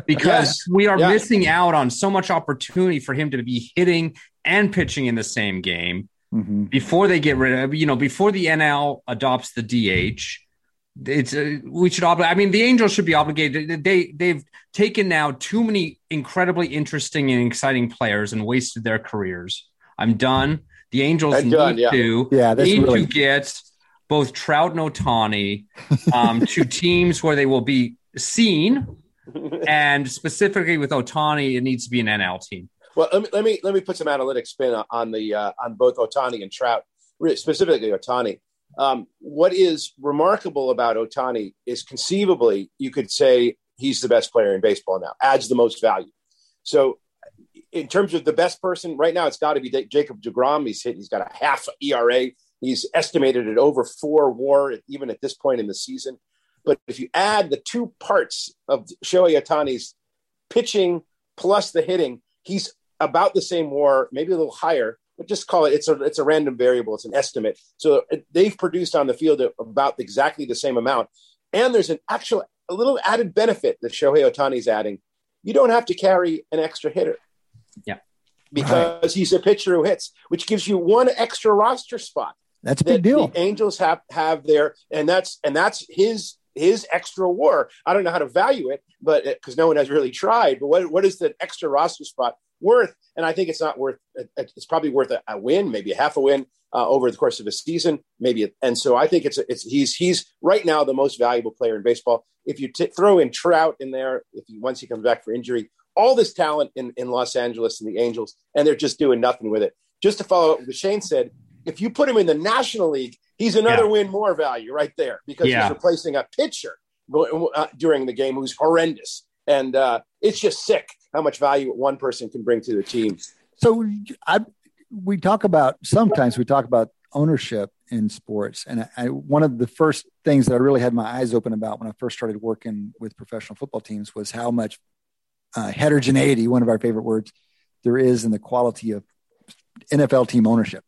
because yes. we are yeah. missing out on so much opportunity for him to be hitting and pitching in the same game mm-hmm. before they get rid of you know before the NL adopts the DH. It's uh, we should obligate. I mean, the Angels should be obligated. They they've taken now too many incredibly interesting and exciting players and wasted their careers. I'm done. The Angels need done, yeah. to yeah, need really... to get both Trout and Ohtani um, to teams where they will be seen and specifically with Ohtani, it needs to be an NL team. Well, let me let me, let me put some analytic spin on the uh, on both Ohtani and Trout, specifically Ohtani. Um, what is remarkable about Ohtani is conceivably you could say he's the best player in baseball now, adds the most value. So, in terms of the best person right now, it's got to be Jacob DeGrom. He's hit, he's got a half ERA. He's estimated at over four WAR, even at this point in the season. But if you add the two parts of Shohei Ohtani's pitching plus the hitting, he's about the same WAR, maybe a little higher but just call it it's a it's a random variable. It's an estimate. So they've produced on the field about exactly the same amount. And there's an actual a little added benefit that Shohei Ohtani's adding. You don't have to carry an extra hitter. Yeah. Because right. he's a pitcher who hits which gives you one extra roster spot that's a big deal. the angels have have there. And that's and that's his his extra WAR i don't know how to value it but uh, because no one has really tried but what, what is the extra roster spot worth. And I think it's not worth. Uh, uh, it's probably worth a, a win, maybe a half a win uh, over the course of a season, maybe. A, and so I think it's it's he's he's right now the most valuable player in baseball. If you t- throw in Trout in there, if he once he comes back for injury, all this talent in in Los Angeles and the Angels, and they're just doing nothing with it. Just to follow up what Shane said, if you put him in the National League, he's another yeah. win more value right there because yeah. he's replacing a pitcher uh, during the game who's horrendous, and uh, it's just sick how much value one person can bring to the team. So I, we talk about sometimes we talk about ownership in sports, and I, one of the first things that I really had my eyes open about when I first started working with professional football teams was how much uh, heterogeneity, one of our favorite words, there is in the quality of NFL team ownership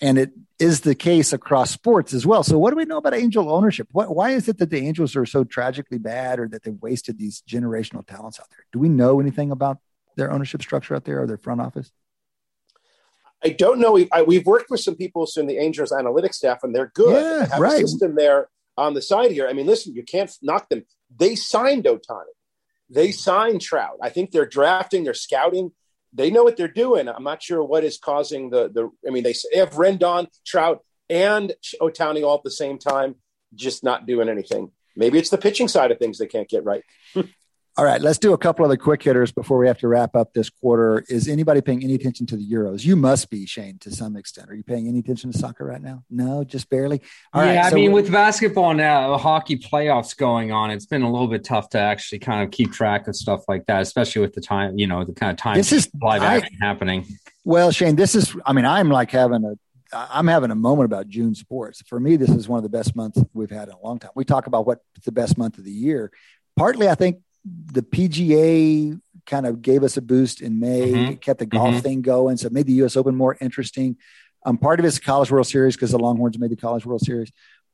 and it is the case across sports as well. So, what do we know about angel ownership? What, why is it that the Angels are so tragically bad, or that they've wasted these generational talents out there? Do we know anything about their ownership structure out there, or their front office? I don't know. We've, I, we've worked with some people in the Angels analytics staff, and they're good. Yeah, they have right. a system there on the side here. I mean, listen, you can't knock them. They signed Ohtani. They signed Trout. I think they're drafting, they're scouting they know what they're doing. I'm not sure what is causing the the. I mean, they have Rendon, Trout, and Ohtani all at the same time, just not doing anything. Maybe it's the pitching side of things they can't get right. All right, let's do a couple of the quick hitters before we have to wrap up this quarter. Is anybody paying any attention to the Euros? You must be, Shane, to some extent. Are you paying any attention to soccer right now? No, just barely. All yeah, right, I so mean, with basketball now, hockey playoffs going on, it's been a little bit tough to actually kind of keep track of stuff like that, especially with the time, you know, the kind of time this is live action happening. Well, Shane, this is. I mean, I'm like having a I'm having a moment about June sports. For me, this is one of the best months we've had in a long time. We talk about what's the best month of the year. Partly, I think the PGA kind of gave us a boost in May, mm-hmm. kept the golf mm-hmm. thing going, so it made the U.S. Open more interesting. Um, part of it's the College World Series because the Longhorns made the College World Series.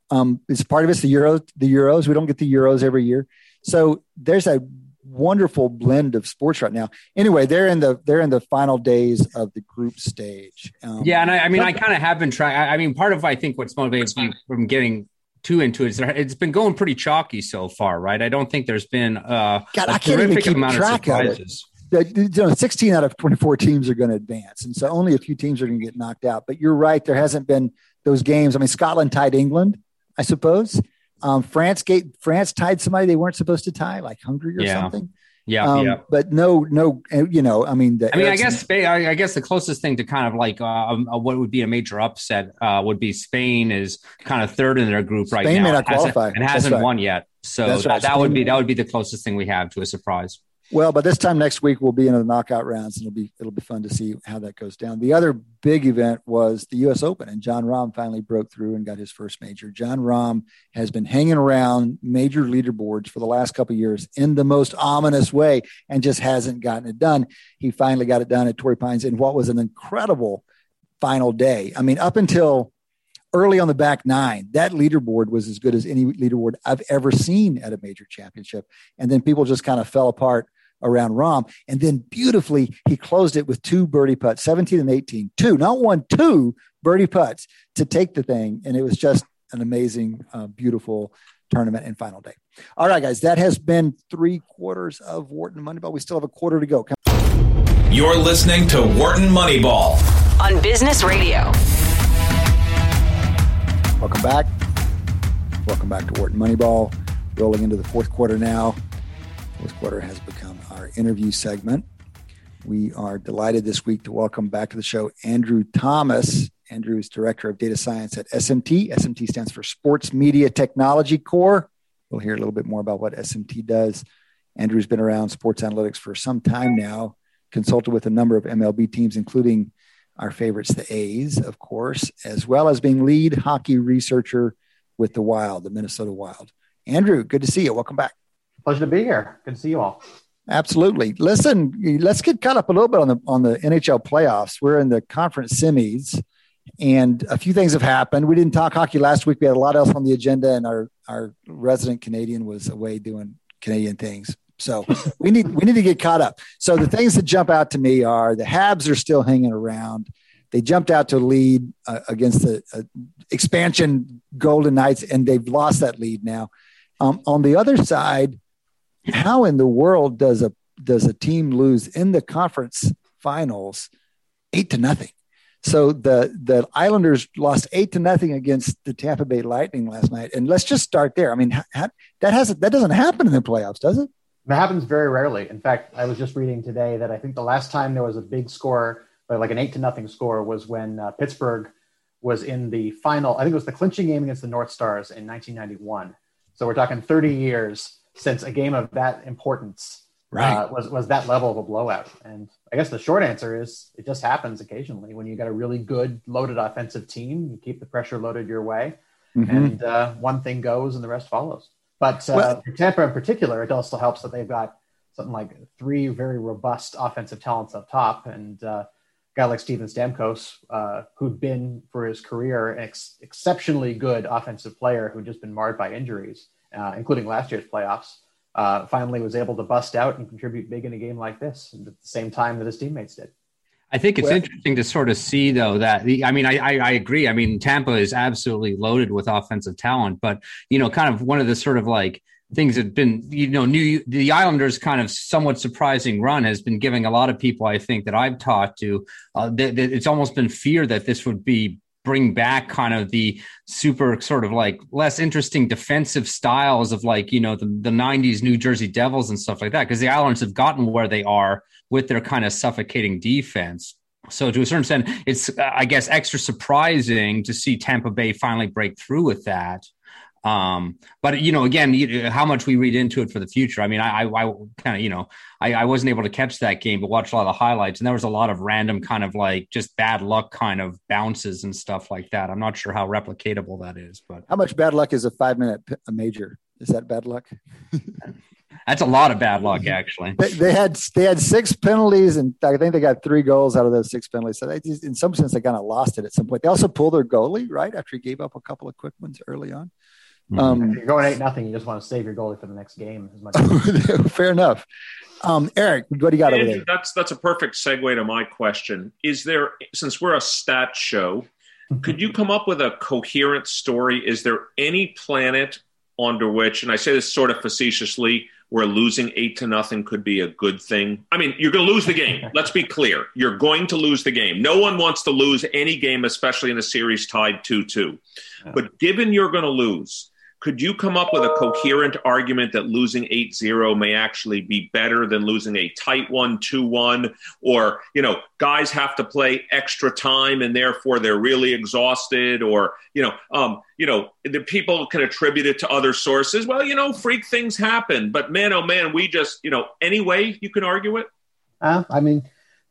Um, it's part of it's the Euros. The Euros. We don't get the Euros every year, so there's a wonderful blend of sports right now. Anyway, they're in the they're in the final days of the group stage. Um, yeah, and I, I mean, I kind of have been trying. I, I mean, part of I think what's motivating me from getting too into it. It's been going pretty chalky so far, right? I don't think there's been uh, God, a I can't terrific even amount track of surprises. Of you know, 16 out of 24 teams are going to advance. And so only a few teams are going to get knocked out. But you're right. There hasn't been those games. I mean, Scotland tied England, I suppose. Um, France gate, France tied somebody they weren't supposed to tie, like Hungary or yeah. something. Yeah, um, yeah. But no, no, uh, you know, I mean, I mean, I guess Spain, I guess the closest thing to kind of like uh, um, uh, what would be a major upset uh, would be Spain is kind of third in their group right Spain now. may not qualify and hasn't right. won yet. So right. that, that would be that would be the closest thing we have to a surprise. Well, by this time next week we'll be in the knockout rounds, and it'll be it'll be fun to see how that goes down. The other big event was the U.S. Open, and Jon Rahm finally broke through and got his first major. Jon Rahm has been hanging around major leaderboards for the last couple years in the most ominous way, and just hasn't gotten it done. He finally got it done at Torrey Pines in what was an incredible final day. I mean, up until early on the back nine, that leaderboard was as good as any leaderboard I've ever seen at a major championship. And then people just kind of fell apart around Rahm. And then beautifully, he closed it with two birdie putts, 17 and 18, two, not one, two birdie putts to take the thing. And it was just an amazing, uh, beautiful tournament and final day. All right, guys, that has been three quarters of Wharton Moneyball. We still have a quarter to go. You're listening to Wharton Moneyball on Business Radio. Welcome back. Welcome back to Wharton Moneyball. Rolling into the fourth quarter now. Fourth quarter has become our interview segment. We are delighted this week to welcome back to the show Andrew Thomas. Andrew is Director of Data Science at SMT. SMT stands for Sports Media Technology Core. We'll hear a little bit more about what SMT does Andrew's been around sports analytics for some time now, consulted with a number of MLB teams, including our favorites, the A's, of course, as well as being lead hockey researcher with the Wild, the Minnesota Wild. Andrew, good to see you. Welcome back. Pleasure to be here. Good to see you all. Absolutely. Listen, let's get caught up a little bit on the on the NHL playoffs. We're in the conference semis, and a few things have happened. We didn't talk hockey last week. We had a lot else on the agenda, and our our resident Canadian was away doing Canadian things. So we need we need to get caught up. So the things that jump out to me are the Habs are still hanging around. They jumped out to lead uh, against the uh, expansion Golden Knights, and they've lost that lead now. Um, on the other side, how in the world does a does a team lose in the conference finals eight to nothing? So the the Islanders lost eight to nothing against the Tampa Bay Lightning last night, and let's just start there. I mean, ha- that hasn't that doesn't happen in the playoffs, does it? It happens very rarely. In fact, I was just reading today that I think the last time there was a big score, like an eight to nothing score, was when uh, Pittsburgh was in the final. I think it was the clinching game against the North Stars in 1991. So we're talking 30 years since a game of that importance right. uh, was was that level of a blowout. And I guess the short answer is it just happens occasionally when you got a really good loaded offensive team. You keep the pressure loaded your way, mm-hmm. and uh, one thing goes and the rest follows. But uh, well, for Tampa in particular, it also helps that they've got something like three very robust offensive talents up top, and uh, a guy like Steven Stamkos, uh, who'd been for his career an ex- exceptionally good offensive player who'd just been marred by injuries, uh, including last year's playoffs, uh, finally was able to bust out and contribute big in a game like this at the same time that his teammates did. I think it's well, interesting to sort of see, though, that the, I mean, I, I, I, agree. I mean, Tampa is absolutely loaded with offensive talent, but, you know, kind of one of the sort of like things that have been, you know, new, the Islanders kind of somewhat surprising run has been giving a lot of people, I think, that I've talked to, uh, that, that it's almost been fear that this would be bring back kind of the super sort of like less interesting defensive styles of like you know the, the 90s new jersey devils and stuff like that because the islanders have gotten where they are with their kind of suffocating defense. So to a certain extent it's i guess extra surprising to see tampa bay finally break through with that um, but you know, again, you, how much we read into it for the future. I mean, I, I, I kind of, you know, I, I wasn't able to catch that game, but watched a lot of the highlights, and there was a lot of random kind of like just bad luck kind of bounces and stuff like that. I'm not sure how replicatable that is, but how much bad luck is a five minute a major? Is that bad luck? That's a lot of bad luck, actually. They, they, had they had six penalties, and I think they got three goals out of those six penalties. So they just, in some sense, they kind of lost it at some point. They also pulled their goalie right after he gave up a couple of quick ones early on. Mm-hmm. Um, if you're going eight nothing, you just want to save your goalie for the next game as much. As Fair enough. Um, Eric, what do you got Andrew, over there? That's that's a perfect segue to my question. Is there, since we're a stat show, could you come up with a coherent story? Is there any planet under which, and I say this sort of facetiously, where losing eight to nothing could be a good thing? I mean, you're going to lose the game. Let's be clear. You're going to lose the game. No one wants to lose any game, especially in a series tied 2 2. But given you're going to lose, could you come up with a coherent argument that losing 8-0 may actually be better than losing a tight one 2-1 or you know guys have to play extra time and therefore they're really exhausted or you know um, you know the people can attribute it to other sources? Well you know freak things happen but man oh man we just you know any way you can argue it? Uh, i mean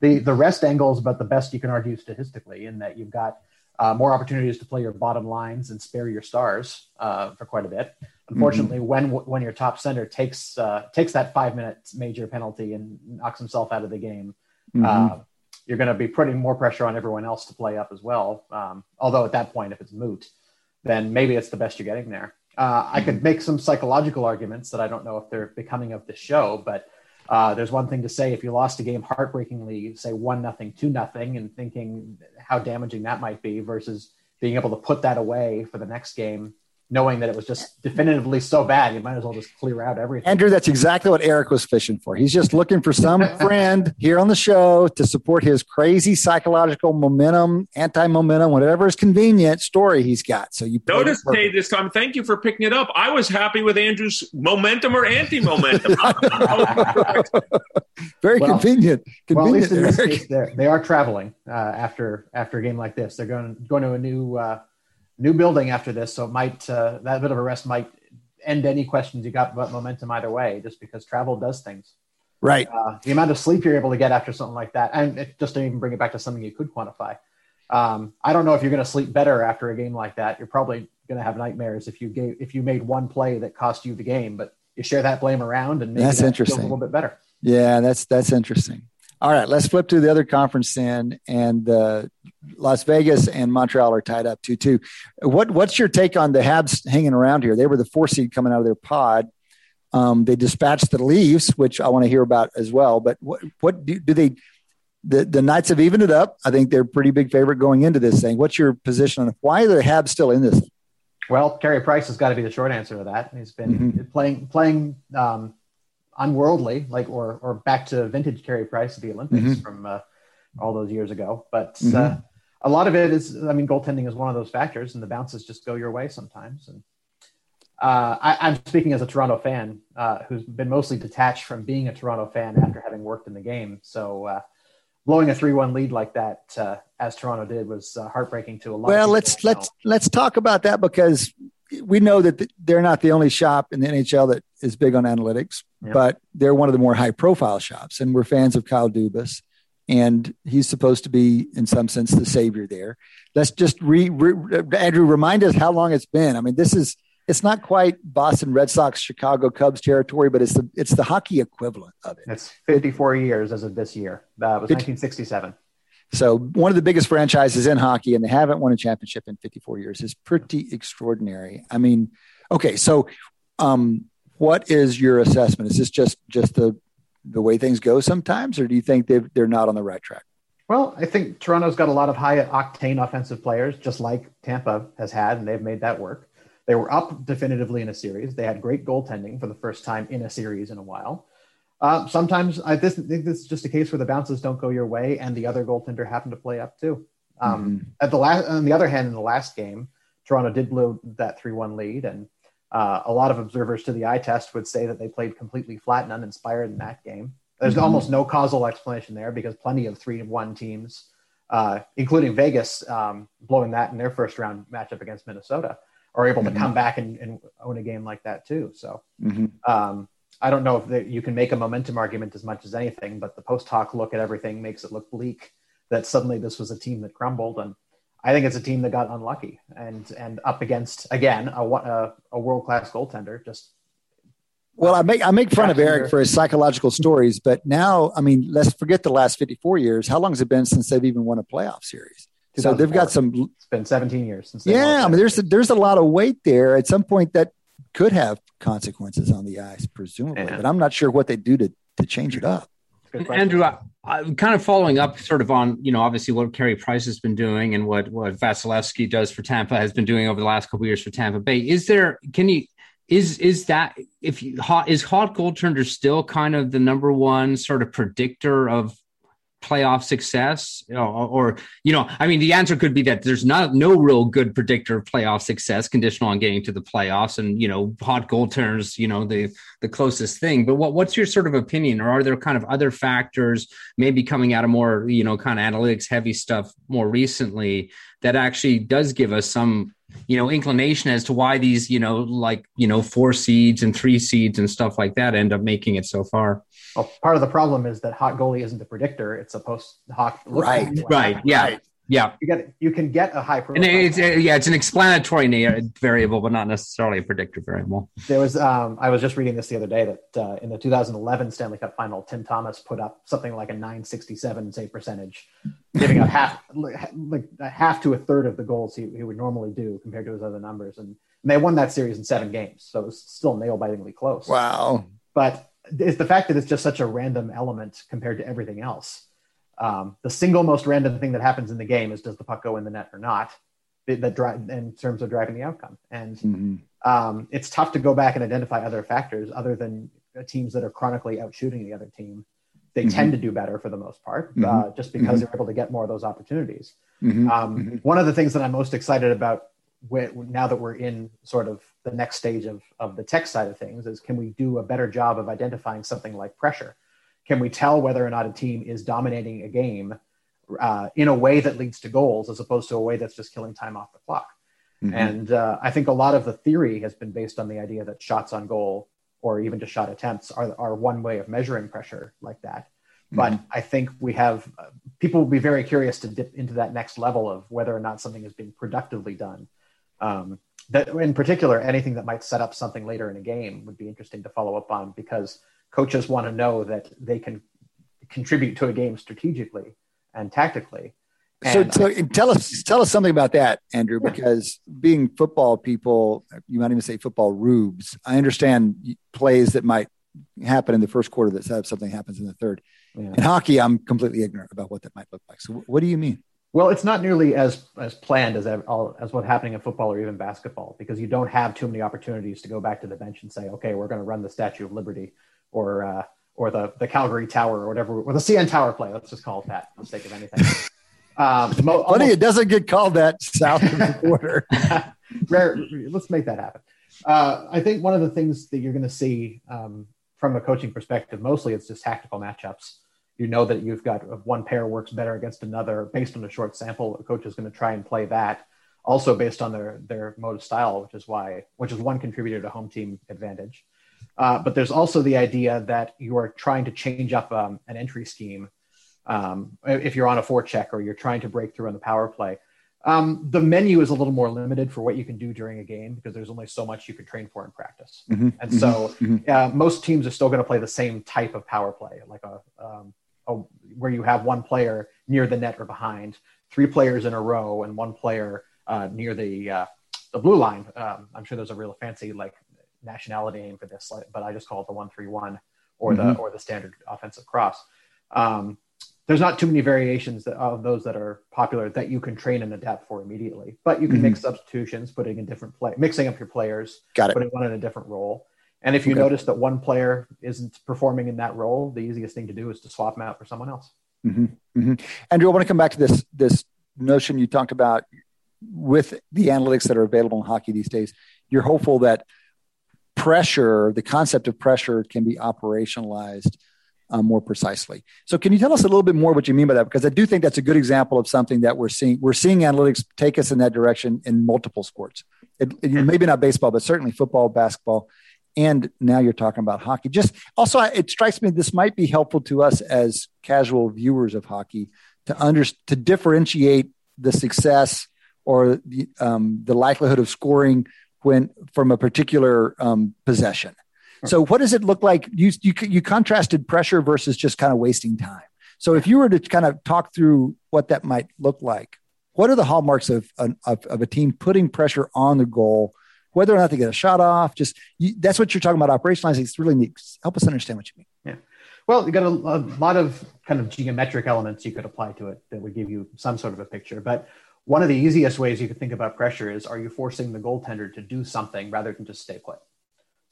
the the rest angle is about the best you can argue statistically in that you've got uh, more opportunities to play your bottom lines and spare your stars uh, for quite a bit. Unfortunately, mm-hmm. when when your top center takes uh, takes that five minute major penalty and knocks himself out of the game, mm-hmm. Uh, you're going to be putting more pressure on everyone else to play up as well. Um, although at that point, if it's moot, then maybe it's the best you're getting there. Uh, I could make some psychological arguments that I don't know if they're becoming of the show, but uh, there's one thing to say if you lost a game heartbreakingly, say one nothing, two nothing, and thinking how damaging that might be, versus being able to put that away for the next game knowing that it was just definitively so bad, you might as well just clear out everything. Andrew, that's exactly what Eric was fishing for. He's just looking for some friend here on the show to support his crazy psychological momentum, anti momentum, whatever is convenient story he's got. So you notice, Cade, this time. Thank you for picking it up. I was happy with Andrew's momentum or anti momentum. Very well, convenient. Convenient. Well, at least in this case, they are traveling uh, after after a game like this. They're going going to a new. Uh, new building after this, so it might uh, that bit of a rest might end any questions you got about momentum either way, just because travel does things. Right. Uh, the amount of sleep you're able to get after something like that, and it, just to even bring it back to something you could quantify. Um, I don't know if you're going to sleep better after a game like that. You're probably going to have nightmares if you gave if you made one play that cost you the game, but you share that blame around and maybe that's that interesting. a little bit better. Yeah, that's that's interesting. All right, let's flip to the other conference then, and uh, Las Vegas and Montreal are tied up two two. What what's your take on the Habs hanging around here? They were the four seed coming out of their pod. Um, they dispatched the Leafs, which I want to hear about as well. But what what do, do they? The the Knights have evened it up. I think they're a pretty big favorite going into this thing. What's your position on why are the Habs still in this? Well, Carey Price has got to be the short answer to that. He's been Mm-hmm. playing playing um, unworldly, like or or back to vintage Carey Price at the Olympics Mhm. from uh, all those years ago. But uh, Mhm. a lot of it is, I mean, goaltending is one of those factors, and the bounces just go your way sometimes. And uh, I, I'm speaking as a Toronto fan uh, who's been mostly detached from being a Toronto fan after having worked in the game. So. Uh, Blowing a three-one lead like that, uh, as Toronto did, was uh, heartbreaking to a lot. Well, of let's let's let's talk about that because we know that they're not the only shop in the NHL that is big on analytics, Yeah. but they're one of the more high-profile shops, and we're fans of Kyle Dubas, and he's supposed to be, in some sense, the savior there. Let's just re, re Andrew remind us how long it's been. I mean, this is it's not quite Boston Red Sox, Chicago Cubs territory, but it's the it's the hockey equivalent of it. It's 54 years as of this year. That was 1967. So one of the biggest franchises in hockey, and they haven't won a championship in 54 years, is pretty extraordinary. I mean, okay, so um, what is your assessment? Is this just just the the way things go sometimes, or do you think they they're not on the right track? Well, I think Toronto's got a lot of high octane offensive players, just like Tampa has had, and they've made that work. They were up definitively in a series. They had great goaltending for the first time in a series in a while. Uh, sometimes I this, think this is just a case where the bounces don't go your way, and the other goaltender happened to play up too. Um, At the last, on the other hand, in the last game, Toronto did blow that three-one lead, and uh, a lot of observers to the eye test would say that they played completely flat and uninspired in that game. There's Mhm. almost no causal explanation there because plenty of three-one teams, uh, including Vegas, um, blowing that in their first round matchup against Minnesota, are able Mhm. to come back and, and own a game like that too. So Mm-hmm. um, I don't know if the, you can make a momentum argument as much as anything, but the post hoc look at everything makes it look bleak that suddenly this was a team that crumbled. And I think it's a team that got unlucky and and up against again a a, a world class goaltender. Just Well, I make I make fun of Eric for his psychological stories, but now, I mean, let's forget the last 54 years. How long has it been since they've even won a playoff series? So they've got some it's been 17 years since. Yeah, I mean, there's a, there's a lot of weight there. At some point, that could have consequences on the ice, presumably. Yeah. But I'm not sure what they do to to change it up. Andrew, I, I'm kind of following up sort of on, you know, obviously what Carey Price has been doing and what, what Vasilevskiy does for Tampa has been doing over the last couple years for Tampa Bay. Is there, can you, is, is that, if you, hot, is hot goaltender still kind of the number one sort of predictor of playoff success or, or, you know, I mean, the answer could be that there's not, no real good predictor of playoff success conditional on getting to the playoffs and, you know, hot goaltenders, you know, the, the closest thing. But what, what's your sort of opinion, or are there kind of other factors, maybe coming out of more, you know, kind of analytics heavy stuff more recently that actually does give us some, you know, inclination as to why these, you know, like you know, four seeds and three seeds and stuff like that end up making it so far. Well, part of the problem is that hot goalie isn't a predictor; it's a post hoc. look Right, at what Right? happened. Yeah. Yeah. You get you can get a high And it's uh, yeah, it's an explanatory variable, but not necessarily a predictor variable. There was um, I was just reading this the other day that uh, in the 2011 Stanley Cup Final, Tim Thomas put up something like a 967 save percentage, giving up half like a half to a third of the goals he, he would normally do compared to his other numbers, and, and they won that series in seven games, so it was still nail bitingly close. Wow. But it's the fact that it's just such a random element compared to everything else. Um, the single most random thing that happens in the game is does the puck go in the net or not? That drive in terms of driving the outcome, and Mhm. um, it's tough to go back and identify other factors other than uh, teams that are chronically out shooting the other team. They Mhm. tend to do better for the most part, Mhm. uh, just because Mhm. they're able to get more of those opportunities. Mhm. Um, Mhm. One of the things that I'm most excited about now that we're in sort of the next stage of, of the tech side of things is can we do a better job of identifying something like pressure? Can we tell whether or not a team is dominating a game uh, in a way that leads to goals as opposed to a way that's just killing time off the clock? Mm-hmm. And uh, I think a lot of the theory has been based on the idea that shots on goal or even just shot attempts are, are one way of measuring pressure like that. Mm-hmm. But I think we have uh, people will be very curious to dip into that next level of whether or not something is being productively done. Um, that in particular, anything that might set up something later in a game would be interesting to follow up on because coaches want to know that they can contribute to a game strategically and tactically. And so, so tell us tell us something about that, Andrew, because being football people, you might even say football rubes. I understand plays that might happen in the first quarter that says something happens in the third. Yeah. In hockey, I'm completely ignorant about what that might look like. So, what do you mean? Well, it's not nearly as as planned as as what's happening in football or even basketball because you don't have too many opportunities to go back to the bench and say, okay, we're going to run the Statue of Liberty or uh, or the the Calgary Tower or whatever, or the CN Tower play. Let's just call it that, for the sake of anything. Um, mo- Funny, almost, it doesn't get called that south of the border. Rare, let's make that happen. Uh, I think one of the things that you're going to see um, from a coaching perspective, mostly it's just tactical matchups you know that you've got one pair works better against another based on a short sample. A coach is going to try and play that also based on their their mode of style, which is why which is one contributor to home team advantage. Uh, but there's also the idea that you are trying to change up um, an entry scheme um, if you're on a forecheck or you're trying to break through on the power play. Um, the menu is a little more limited for what you can do during a game because there's only so much you can train for in practice. Mm-hmm, and mm-hmm, so mm-hmm. Uh, most teams are still going to play the same type of power play, like a, um, a, where you have one player near the net or behind, three players in a row, and one player uh, near the uh, the blue line. Um, I'm sure there's a real fancy like nationality name for this, but I just call it the one three one or mm-hmm. the or the standard offensive cross. Um, there's not too many variations that, of those that are popular that you can train and adapt for immediately. But you can mm-hmm. make substitutions, putting in different play, mixing up your players, Got it. putting one in a different role. And if you okay. notice that one player isn't performing in that role, the easiest thing to do is to swap them out for someone else. Mm-hmm. Mm-hmm. Andrew, I want to come back to this this notion you talked about with the analytics that are available in hockey these days. You're hopeful that pressure, the concept of pressure, can be operationalized um, more precisely. So, can you tell us a little bit more what you mean by that? Because I do think that's a good example of something that we're seeing. We're seeing analytics take us in that direction in multiple sports. It, it, maybe not baseball, but certainly football, basketball, and now you're talking about hockey. Just also, it strikes me this might be helpful to us as casual viewers of hockey to under to differentiate the success or the um, the likelihood of scoring when from a particular um, possession. So, what does it look like? You, you you contrasted pressure versus just kind of wasting time. So, if you were to kind of talk through what that might look like, what are the hallmarks of of, of a team putting pressure on the goal? Whether or not they get a shot off. Just you, that's what you're talking about operationalizing. It's really neat. Help us understand what you mean. Yeah. Well, you got a, a, lot of kind of geometric elements you could apply to it that would give you some sort of a picture. But one of the easiest ways you could think about pressure is are you forcing the goaltender to do something rather than just stay put?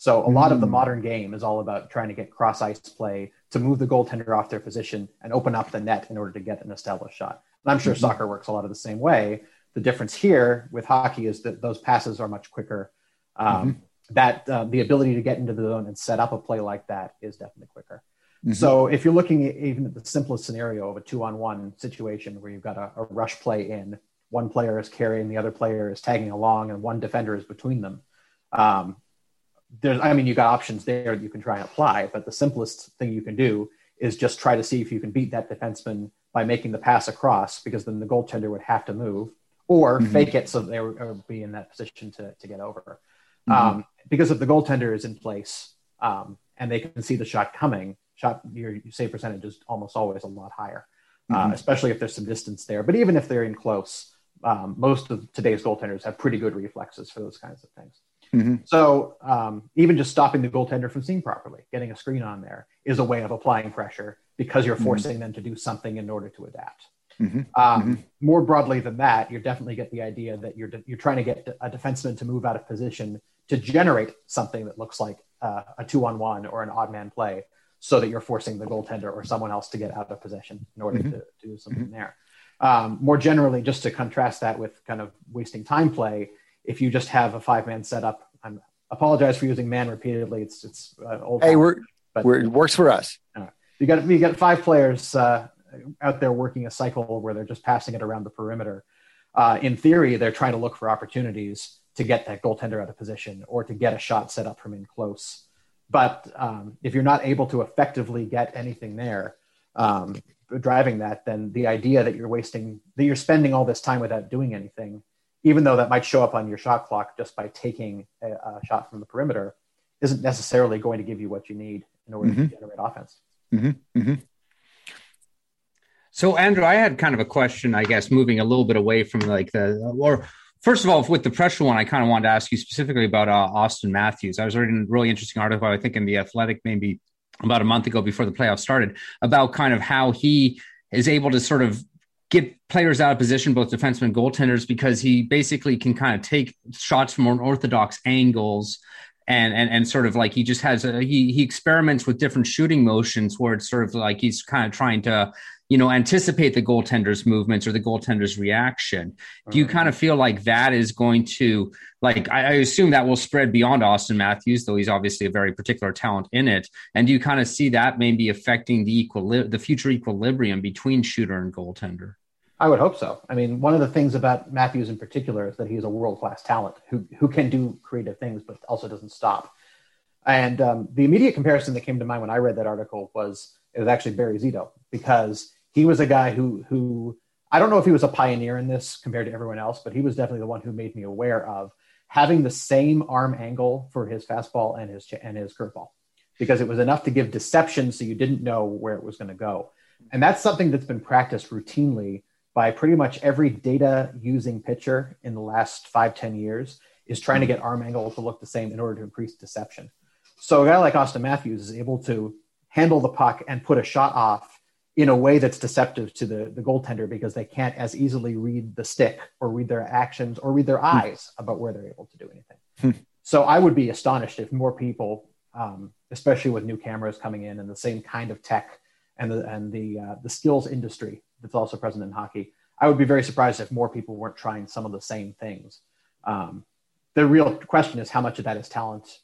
So a lot of the mm. modern game is all about trying to get cross ice play to move the goaltender off their position and open up the net in order to get an established shot. And I'm sure mm-hmm. soccer works a lot of the same way, the difference here with hockey is that those passes are much quicker. Um, mm-hmm. That uh, the ability to get into the zone and set up a play like that is definitely quicker. Mm-hmm. So if you're looking at even at the simplest scenario of a two-on-one situation where you've got a, a rush play in, one player is carrying, the other player is tagging along, and one defender is between them. Um, there's, I mean, you got options there that you can try and apply, but the simplest thing you can do is just try to see if you can beat that defenseman by making the pass across, because then the goaltender would have to move or mm-hmm. fake it so they would be in that position to, to get over. Mm-hmm. Um, because if the goaltender is in place um, and they can see the shot coming, shot your, save percentage is almost always a lot higher, uh, mm-hmm. uh, especially if there's some distance there. But even if they're in close, um, most of today's goaltenders have pretty good reflexes for those kinds of things. Mm-hmm. So um, even just stopping the goaltender from seeing properly, getting a screen on there, is a way of applying pressure because you're mm-hmm. forcing them to do something in order to adapt. Mm-hmm. Um, mm-hmm. More broadly than that, you definitely get the idea that you're de- you're trying to get a defenseman to move out of position to generate something that looks like uh, a two on one or an odd man play, so that you're forcing the goaltender or someone else to get out of position in order mm-hmm. to, to, do something there. Um, more generally, just to contrast that with kind of wasting time play, if you just have a five man setup, I apologize for using man repeatedly. It's it's uh, old. Hey, we're, but we're, it works for us. Uh, you got you got five players uh, out there working a cycle where they're just passing it around the perimeter. uh, in theory, they're trying to look for opportunities to get that goaltender out of position or to get a shot set up from in close. But um, if you're not able to effectively get anything there, um, driving that, then the idea that you're wasting, that you're spending all this time without doing anything, even though that might show up on your shot clock just by taking a, a shot from the perimeter, isn't necessarily going to give you what you need in order mm-hmm. to generate offense. Mm-hmm. Mm-hmm. So, Andrew, I had kind of a question, I guess, moving a little bit away from like the, or first of all, with the pressure one, I kind of wanted to ask you specifically about uh, Auston Matthews. I was reading a really interesting article, I think, in The Athletic, maybe about a month ago before the playoffs started, about kind of how he is able to sort of get players out of position, both defensemen and goaltenders, because he basically can kind of take shots from unorthodox angles and and and sort of like he just has a he he experiments with different shooting motions where it's sort of like he's kind of trying to you know anticipate the goaltender's movements or the goaltender's reaction do you kind of feel like that is going to like I, I, assume that will spread beyond Auston Matthews though he's obviously a very particular talent in it and do you kind of see that maybe affecting the equili- the future equilibrium between shooter and goaltender I would hope so. I mean, one of the things about Matthews in particular is that he's a world class talent who who can do creative things, but also doesn't stop. And um, the immediate comparison that came to mind when I read that article was it was actually Barry Zito because he was a guy who who I don't know if he was a pioneer in this compared to everyone else, but he was definitely the one who made me aware of having the same arm angle for his fastball and his and his curveball because it was enough to give deception so you didn't know where it was going to go. And that's something that's been practiced routinely by pretty much every data using pitcher in the last five ten years is trying to get arm angle to look the same in order to increase deception. So a guy like Auston Matthews is able to handle the puck and put a shot off in a way that's deceptive to the, the goaltender because they can't as easily read the stick or read their actions or read their hmm. eyes about where they're able to do anything. So I would be astonished if more people, um, especially with new cameras coming in and the same kind of tech and the, and the, uh, the skills industry that's also present in hockey, I would be very surprised if more people weren't trying some of the same things. Um, the real question is how much of that is talent,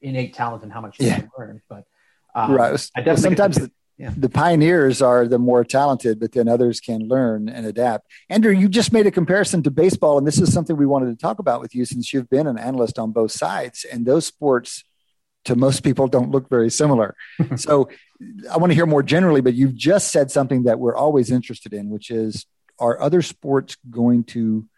innate talent, and how much you yeah. can learn. But um, right, I definitely sometimes the, yeah. the pioneers are the more talented, but then others can learn and adapt. Andrew, you just made a comparison to baseball, and this is something we wanted to talk about with you since you've been an analyst on both sides, and those sports to most people don't look very similar. so I want to hear more generally, but you've just said something that we're always interested in, which is are other sports going to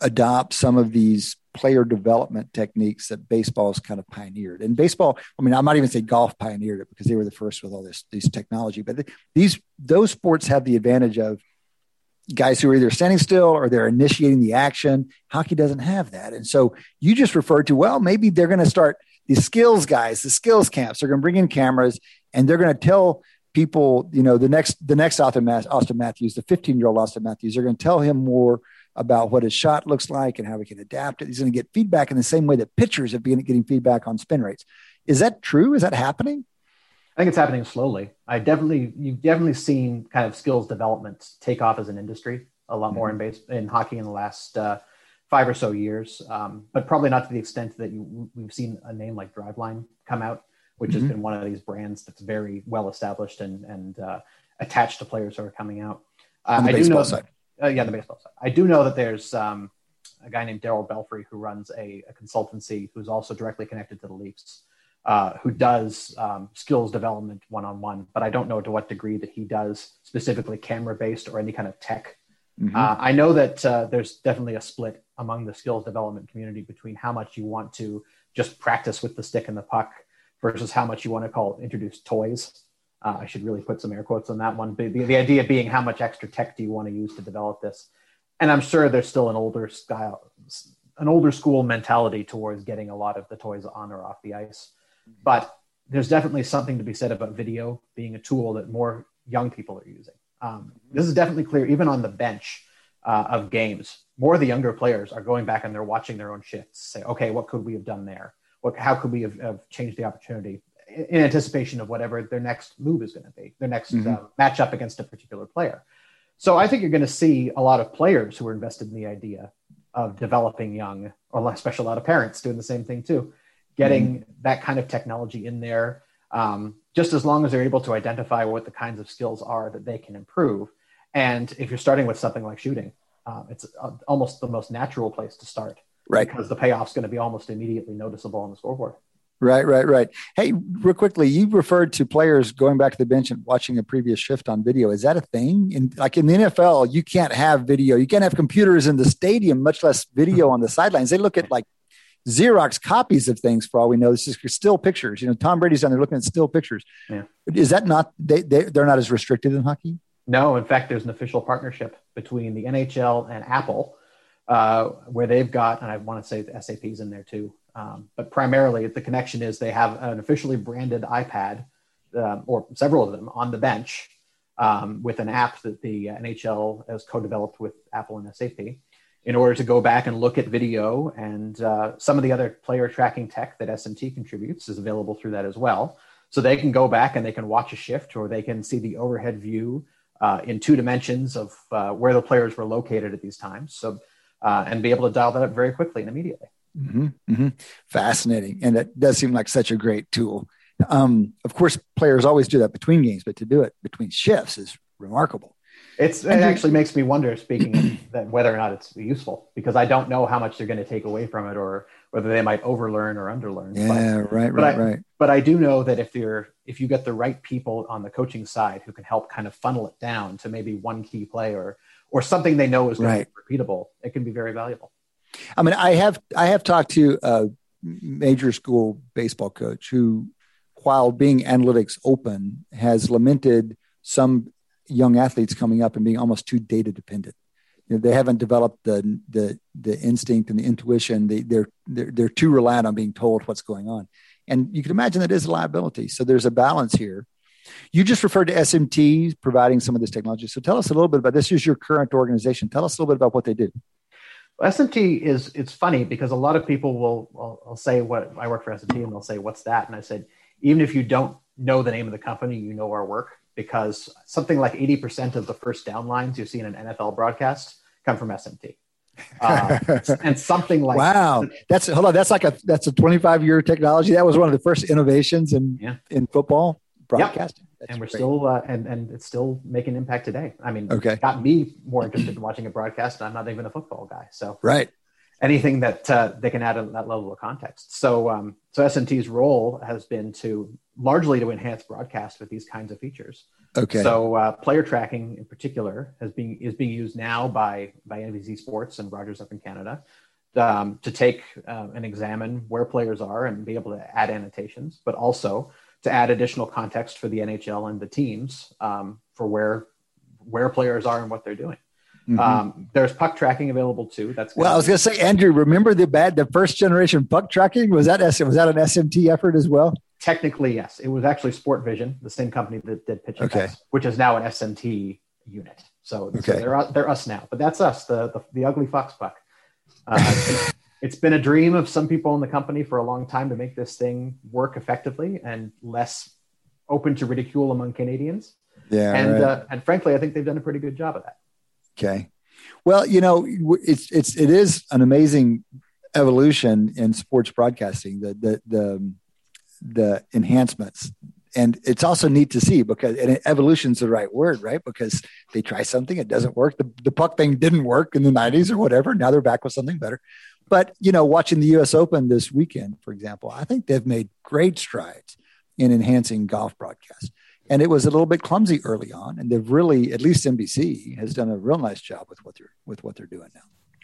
adopt some of these player development techniques that baseball's kind of pioneered. And baseball, I mean, I might even say golf pioneered it because they were the first with all this these technology. But these those sports have the advantage of guys who are either standing still or they're initiating the action. Hockey doesn't have that. And so you just referred to, well, maybe they're going to start the skills guys, the skills camps. They're going to bring in cameras and they're going to tell people, you know, the next the next Auston Matthews, the 15 year old Auston Matthews, they're going to tell him more about what his shot looks like and how we can adapt it. He's going to get feedback in the same way that pitchers have been getting feedback on spin rates. Is that true? Is that happening? I think it's happening slowly. I definitely, you've definitely seen kind of skills development take off as an industry a lot more mm-hmm. in base in hockey in the last uh, five or so years, um, but probably not to the extent that you, we've seen a name like Driveline come out, which mm-hmm. has been one of these brands that's very well established and and uh, attached to players who are coming out. Uh, I do know side uh, yeah, the baseball side. I do know that there's um, a guy named Darryl Belfry who runs a, a, consultancy who's also directly connected to the Leafs, uh, who does um, skills development one on one. But I don't know to what degree that he does specifically camera based or any kind of tech. Mm-hmm. Uh, I know that uh, there's definitely a split among the skills development community between how much you want to just practice with the stick and the puck versus how much you want to call introduce toys. Uh, I should really put some air quotes on that one. But the, the idea being how much extra tech do you want to use to develop this? And I'm sure there's still an older style, an older school mentality towards getting a lot of the toys on or off the ice. But there's definitely something to be said about video being a tool that more young people are using. Um, this is definitely clear, even on the bench uh, of games. More of the younger players are going back and they're watching their own shifts. Say, okay, what could we have done there? What, how could we have, have changed the opportunity? In anticipation of whatever their next move is going to be, their next mm-hmm. uh, matchup against a particular player. So I think you're going to see a lot of players who are invested in the idea of developing young, or especially a lot of parents doing the same thing too, getting mm-hmm. that kind of technology in there. Um, just as long as they're able to identify what the kinds of skills are that they can improve. And if you're starting with something like shooting, uh, it's uh, almost the most natural place to start. Right. Because the payoff's going to be almost immediately noticeable on the scoreboard. Right, right, right. Hey, real quickly, you referred to players going back to the bench and watching a previous shift on video. Is that a thing? In like in the NFL, you can't have video. You can't have computers in the stadium, much less video on the sidelines. They look at like Xerox copies of things for all we know. This is still pictures. You know, Tom Brady's down there looking at still pictures. Yeah. Is that not they, they they're not as restricted in hockey? No, in fact, there's an official partnership between the NHL and Apple, uh, where they've got, and I want to say the SAP's in there too, um, but primarily, the connection is they have an officially branded iPad, um, or several of them, on the bench um, with an app that the NHL has co-developed with Apple and SAP in order to go back and look at video and uh, some of the other player tracking tech that SMT contributes is available through that as well. So they can go back and they can watch a shift or they can see the overhead view uh, in two dimensions of uh, where the players were located at these times. So uh, and be able to dial that up very quickly and immediately. Mm-hmm, mm-hmm. Fascinating. And it does seem like such a great tool. Um, of course, players always do that between games, but to do it between shifts is remarkable. It's, it actually makes me wonder, speaking of that, whether or not it's useful, because I don't know how much they're going to take away from it or whether they might overlearn or underlearn. Yeah, but, right, right, I, right. But I do know that if you're if you get the right people on the coaching side who can help kind of funnel it down to maybe one key play or or something they know is going right. to be repeatable, it can be very valuable. I mean, I have I have talked to a major school baseball coach who, while being analytics open, has lamented some young athletes coming up and being almost too data dependent. You know, they haven't developed the the the instinct and the intuition. They, they're they're they're too reliant on being told what's going on, and you can imagine that is a liability. So there's a balance here. You just referred to SMT providing some of this technology. So tell us a little bit about this. Is your current organization? Tell us a little bit about what they do. SMT is it's funny because a lot of people will will, will say what I work for SMT and they'll say what's that and I said even if you don't know the name of the company you know our work because something like 80% of the first down lines you see in an NFL broadcast come from SMT. Uh, and something like wow that's hold on that's like a that's a 25 year technology that was one of the first innovations in yeah. in football broadcasting yep. And we're great. still uh, and and it's still making impact today. I mean okay. got me more interested in watching a broadcast and i'm not even a football guy. So right. anything that uh, they can add in that level of context. So um, so smt's role has been to largely to enhance broadcast with these kinds of features. Okay. So uh, player tracking in particular has been is being used now by by nbc sports and rogers up in canada um, to take uh, and examine where players are and be able to add annotations but also to add additional context for the NHL and the teams um, for where where players are and what they're doing. Mm-hmm. Um, there's puck tracking available too. That's well. I was going to say, Andrew. Remember the bad, the first generation puck tracking was that was that an SMT effort as well? Technically, yes. It was actually Sportvision, the same company that did Pitch okay. which is now an SMT unit. So, okay. so they're they're us now, but that's us, the the, the ugly fox puck. Uh, it's been a dream of some people in the company for a long time to make this thing work effectively and less open to ridicule among Canadians. Yeah, and right. uh, and frankly, I think they've done a pretty good job of that. Okay, well, you know, it's it's it is an amazing evolution in sports broadcasting. The the the the enhancements and it's also neat to see because and evolution's the right word right because they try something it doesn't work the, the puck thing didn't work in the 90s or whatever now they're back with something better but you know, watching the U.S. Open this weekend, for example, I think they've made great strides in enhancing golf broadcasts. And it was a little bit clumsy early on, and they've really, at least NBC, has done a real nice job with what they're with what they're doing now.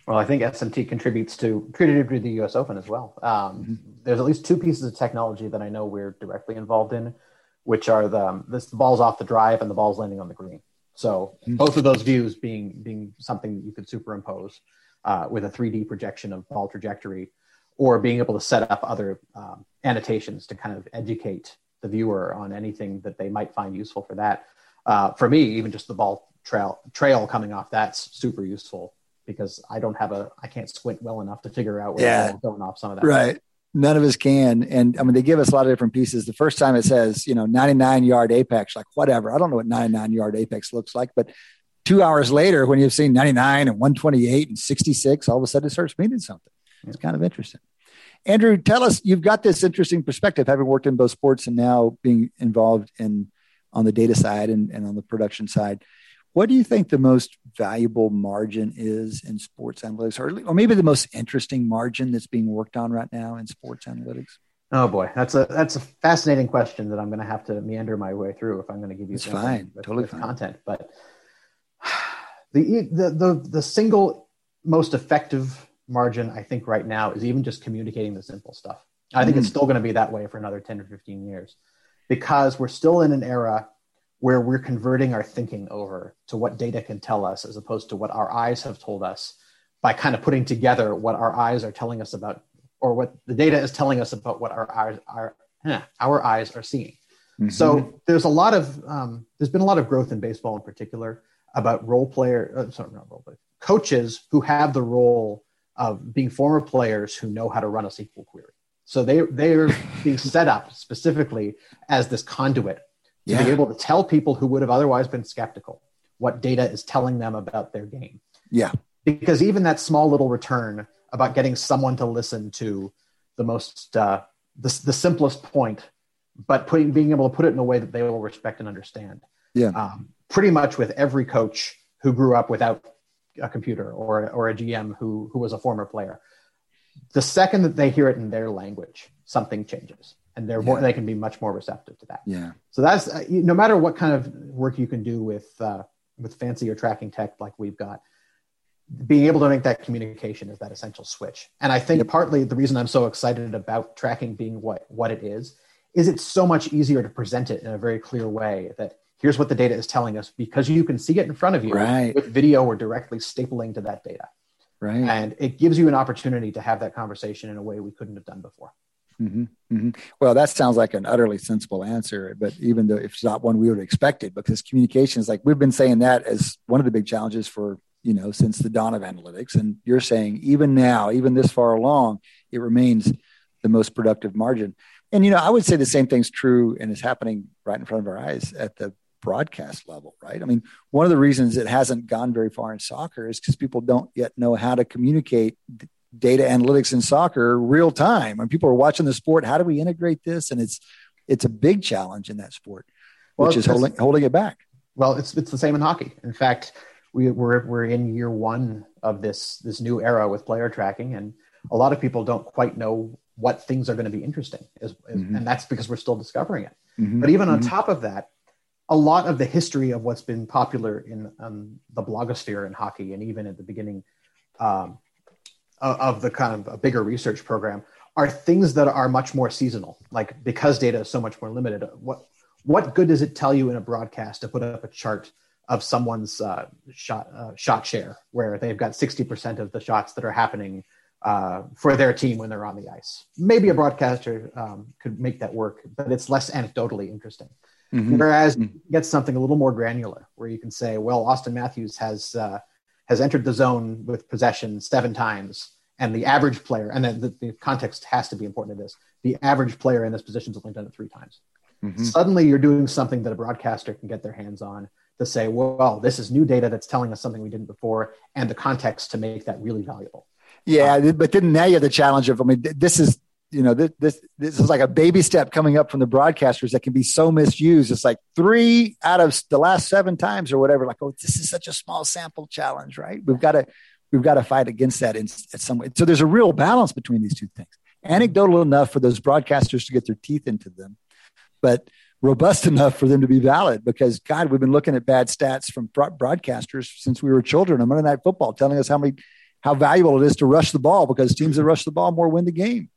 Well, I think SMT contributes to contributed to the U.S. Open as well. Um, mm-hmm. There's at least two pieces of technology that I know we're directly involved in, which are the this the balls off the drive and the balls landing on the green. So mm-hmm. both of those views being being something that you could superimpose uh, with a 3D projection of ball trajectory, or being able to set up other um, annotations to kind of educate the viewer on anything that they might find useful for that. Uh, for me, even just the ball trail trail coming off that's super useful because I don't have a I can't squint well enough to figure out where yeah. going off some of that. Right. None of us can. And I mean, they give us a lot of different pieces. The first time it says, you know, 99 yard apex, like whatever. I don't know what 99 yard apex looks like, but two hours later, when you've seen 99 and 128 and 66, all of a sudden it starts meaning something. It's kind of interesting. Andrew, tell us, you've got this interesting perspective, having worked in both sports and now being involved in on the data side and, and on the production side. What do you think the most valuable margin is in sports analytics, or, or maybe the most interesting margin that's being worked on right now in sports analytics? Oh boy, that's a that's a fascinating question that I'm going to have to meander my way through if I'm going to give you. It's fine, with, totally with fine. Content, but the, the the the single most effective margin I think right now is even just communicating the simple stuff. I think mm. it's still going to be that way for another 10 or 15 years because we're still in an era where we're converting our thinking over to what data can tell us as opposed to what our eyes have told us by kind of putting together what our eyes are telling us about or what the data is telling us about what our eyes are our eyes are seeing mm-hmm. so there's a lot of um, there's been a lot of growth in baseball in particular about role player uh, sorry not role player coaches who have the role of being former players who know how to run a sql query so they they're being set up specifically as this conduit to yeah. be able to tell people who would have otherwise been skeptical what data is telling them about their game. Yeah. Because even that small little return about getting someone to listen to the most uh, the, the simplest point, but putting being able to put it in a way that they will respect and understand. Yeah. Um, pretty much with every coach who grew up without a computer or or a GM who who was a former player, the second that they hear it in their language, something changes and they're yeah. more, they can be much more receptive to that. Yeah. So that's uh, no matter what kind of work you can do with uh, with fancier tracking tech like we've got, being able to make that communication is that essential switch. And I think yep. partly the reason I'm so excited about tracking being what what it is is it's so much easier to present it in a very clear way that here's what the data is telling us because you can see it in front of you right. with video or directly stapling to that data. Right. And it gives you an opportunity to have that conversation in a way we couldn't have done before. Mm-hmm, mm-hmm. Well, that sounds like an utterly sensible answer, but even though if it's not one we would have expected, because communication is like we've been saying that as one of the big challenges for you know since the dawn of analytics, and you're saying even now, even this far along, it remains the most productive margin. And you know, I would say the same thing's true, and is happening right in front of our eyes at the broadcast level, right? I mean, one of the reasons it hasn't gone very far in soccer is because people don't yet know how to communicate data analytics in soccer real time. When people are watching the sport, how do we integrate this? And it's it's a big challenge in that sport, well, which is holding holding it back. Well, it's it's the same in hockey. In fact, we, we're we're in year one of this this new era with player tracking, and a lot of people don't quite know what things are going to be interesting, as, mm-hmm. and that's because we're still discovering it. Mm-hmm. But even on mm-hmm. top of that, a lot of the history of what's been popular in um, the blogosphere in hockey, and even at the beginning um, of the kind of a bigger research program are things that are much more seasonal. Like because data is so much more limited, what what good does it tell you in a broadcast to put up a chart of someone's uh, shot uh, shot share where they've got sixty percent of the shots that are happening uh, for their team when they're on the ice? Maybe a broadcaster um, could make that work, but it's less anecdotally interesting. Mm-hmm. Whereas mm-hmm. get something a little more granular, where you can say, well, Auston Matthews has uh, has entered the zone with possession seven times, and the average player, and then the, the context has to be important to this, the average player in this position has only done it three times. Mm-hmm. Suddenly, you're doing something that a broadcaster can get their hands on to say, well, this is new data that's telling us something we didn't before, and the context to make that really valuable. Yeah, um, but then now you have the challenge of, I mean, this is you know this, this this is like a baby step coming up from the broadcasters that can be so misused. It's like three out of the last seven times or whatever like oh this is such a small sample challenge right? We've got to we've got to fight against that in, some way. So there's a real balance between these two things. Anecdotal enough for those broadcasters to get their teeth into them but robust enough for them to be valid because god we've been looking at bad stats from broadcasters since we were children. On monday night football telling us how many how valuable it is to rush the ball because teams that rush the ball more win the game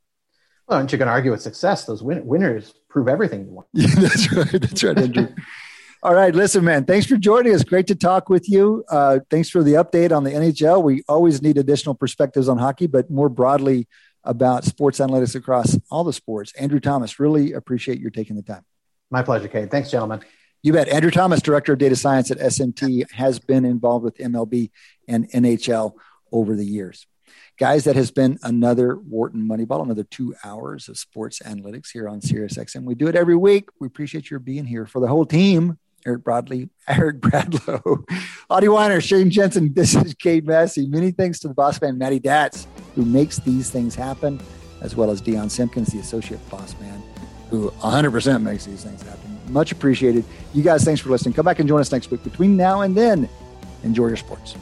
well, aren't you going to argue with success? Those win- winners prove everything you want. Yeah, that's right. That's right, Andrew. All right, listen, man. Thanks for joining us. Great to talk with you. Uh, thanks for the update on the NHL. We always need additional perspectives on hockey, but more broadly about sports analytics across all the sports. Andrew Thomas, really appreciate your taking the time. My pleasure, Cade. Thanks, gentlemen. You bet. Andrew Thomas, Director of Data Science at SMT, has been involved with MLB and NHL over the years. Guys, that has been another Wharton Moneyball, another two hours of sports analytics here on SiriusXM. We do it every week. We appreciate your being here for the whole team. Eric Broadley, Eric Bradlow, Adi Wyner, Shane Jensen. This is Cade Massey. Many thanks to the boss man, Matty Datz, who makes these things happen, as well as Dion Simpkins, the associate boss man, who 100% makes these things happen. Much appreciated. You guys, thanks for listening. Come back and join us next week. Between now and then, enjoy your sports.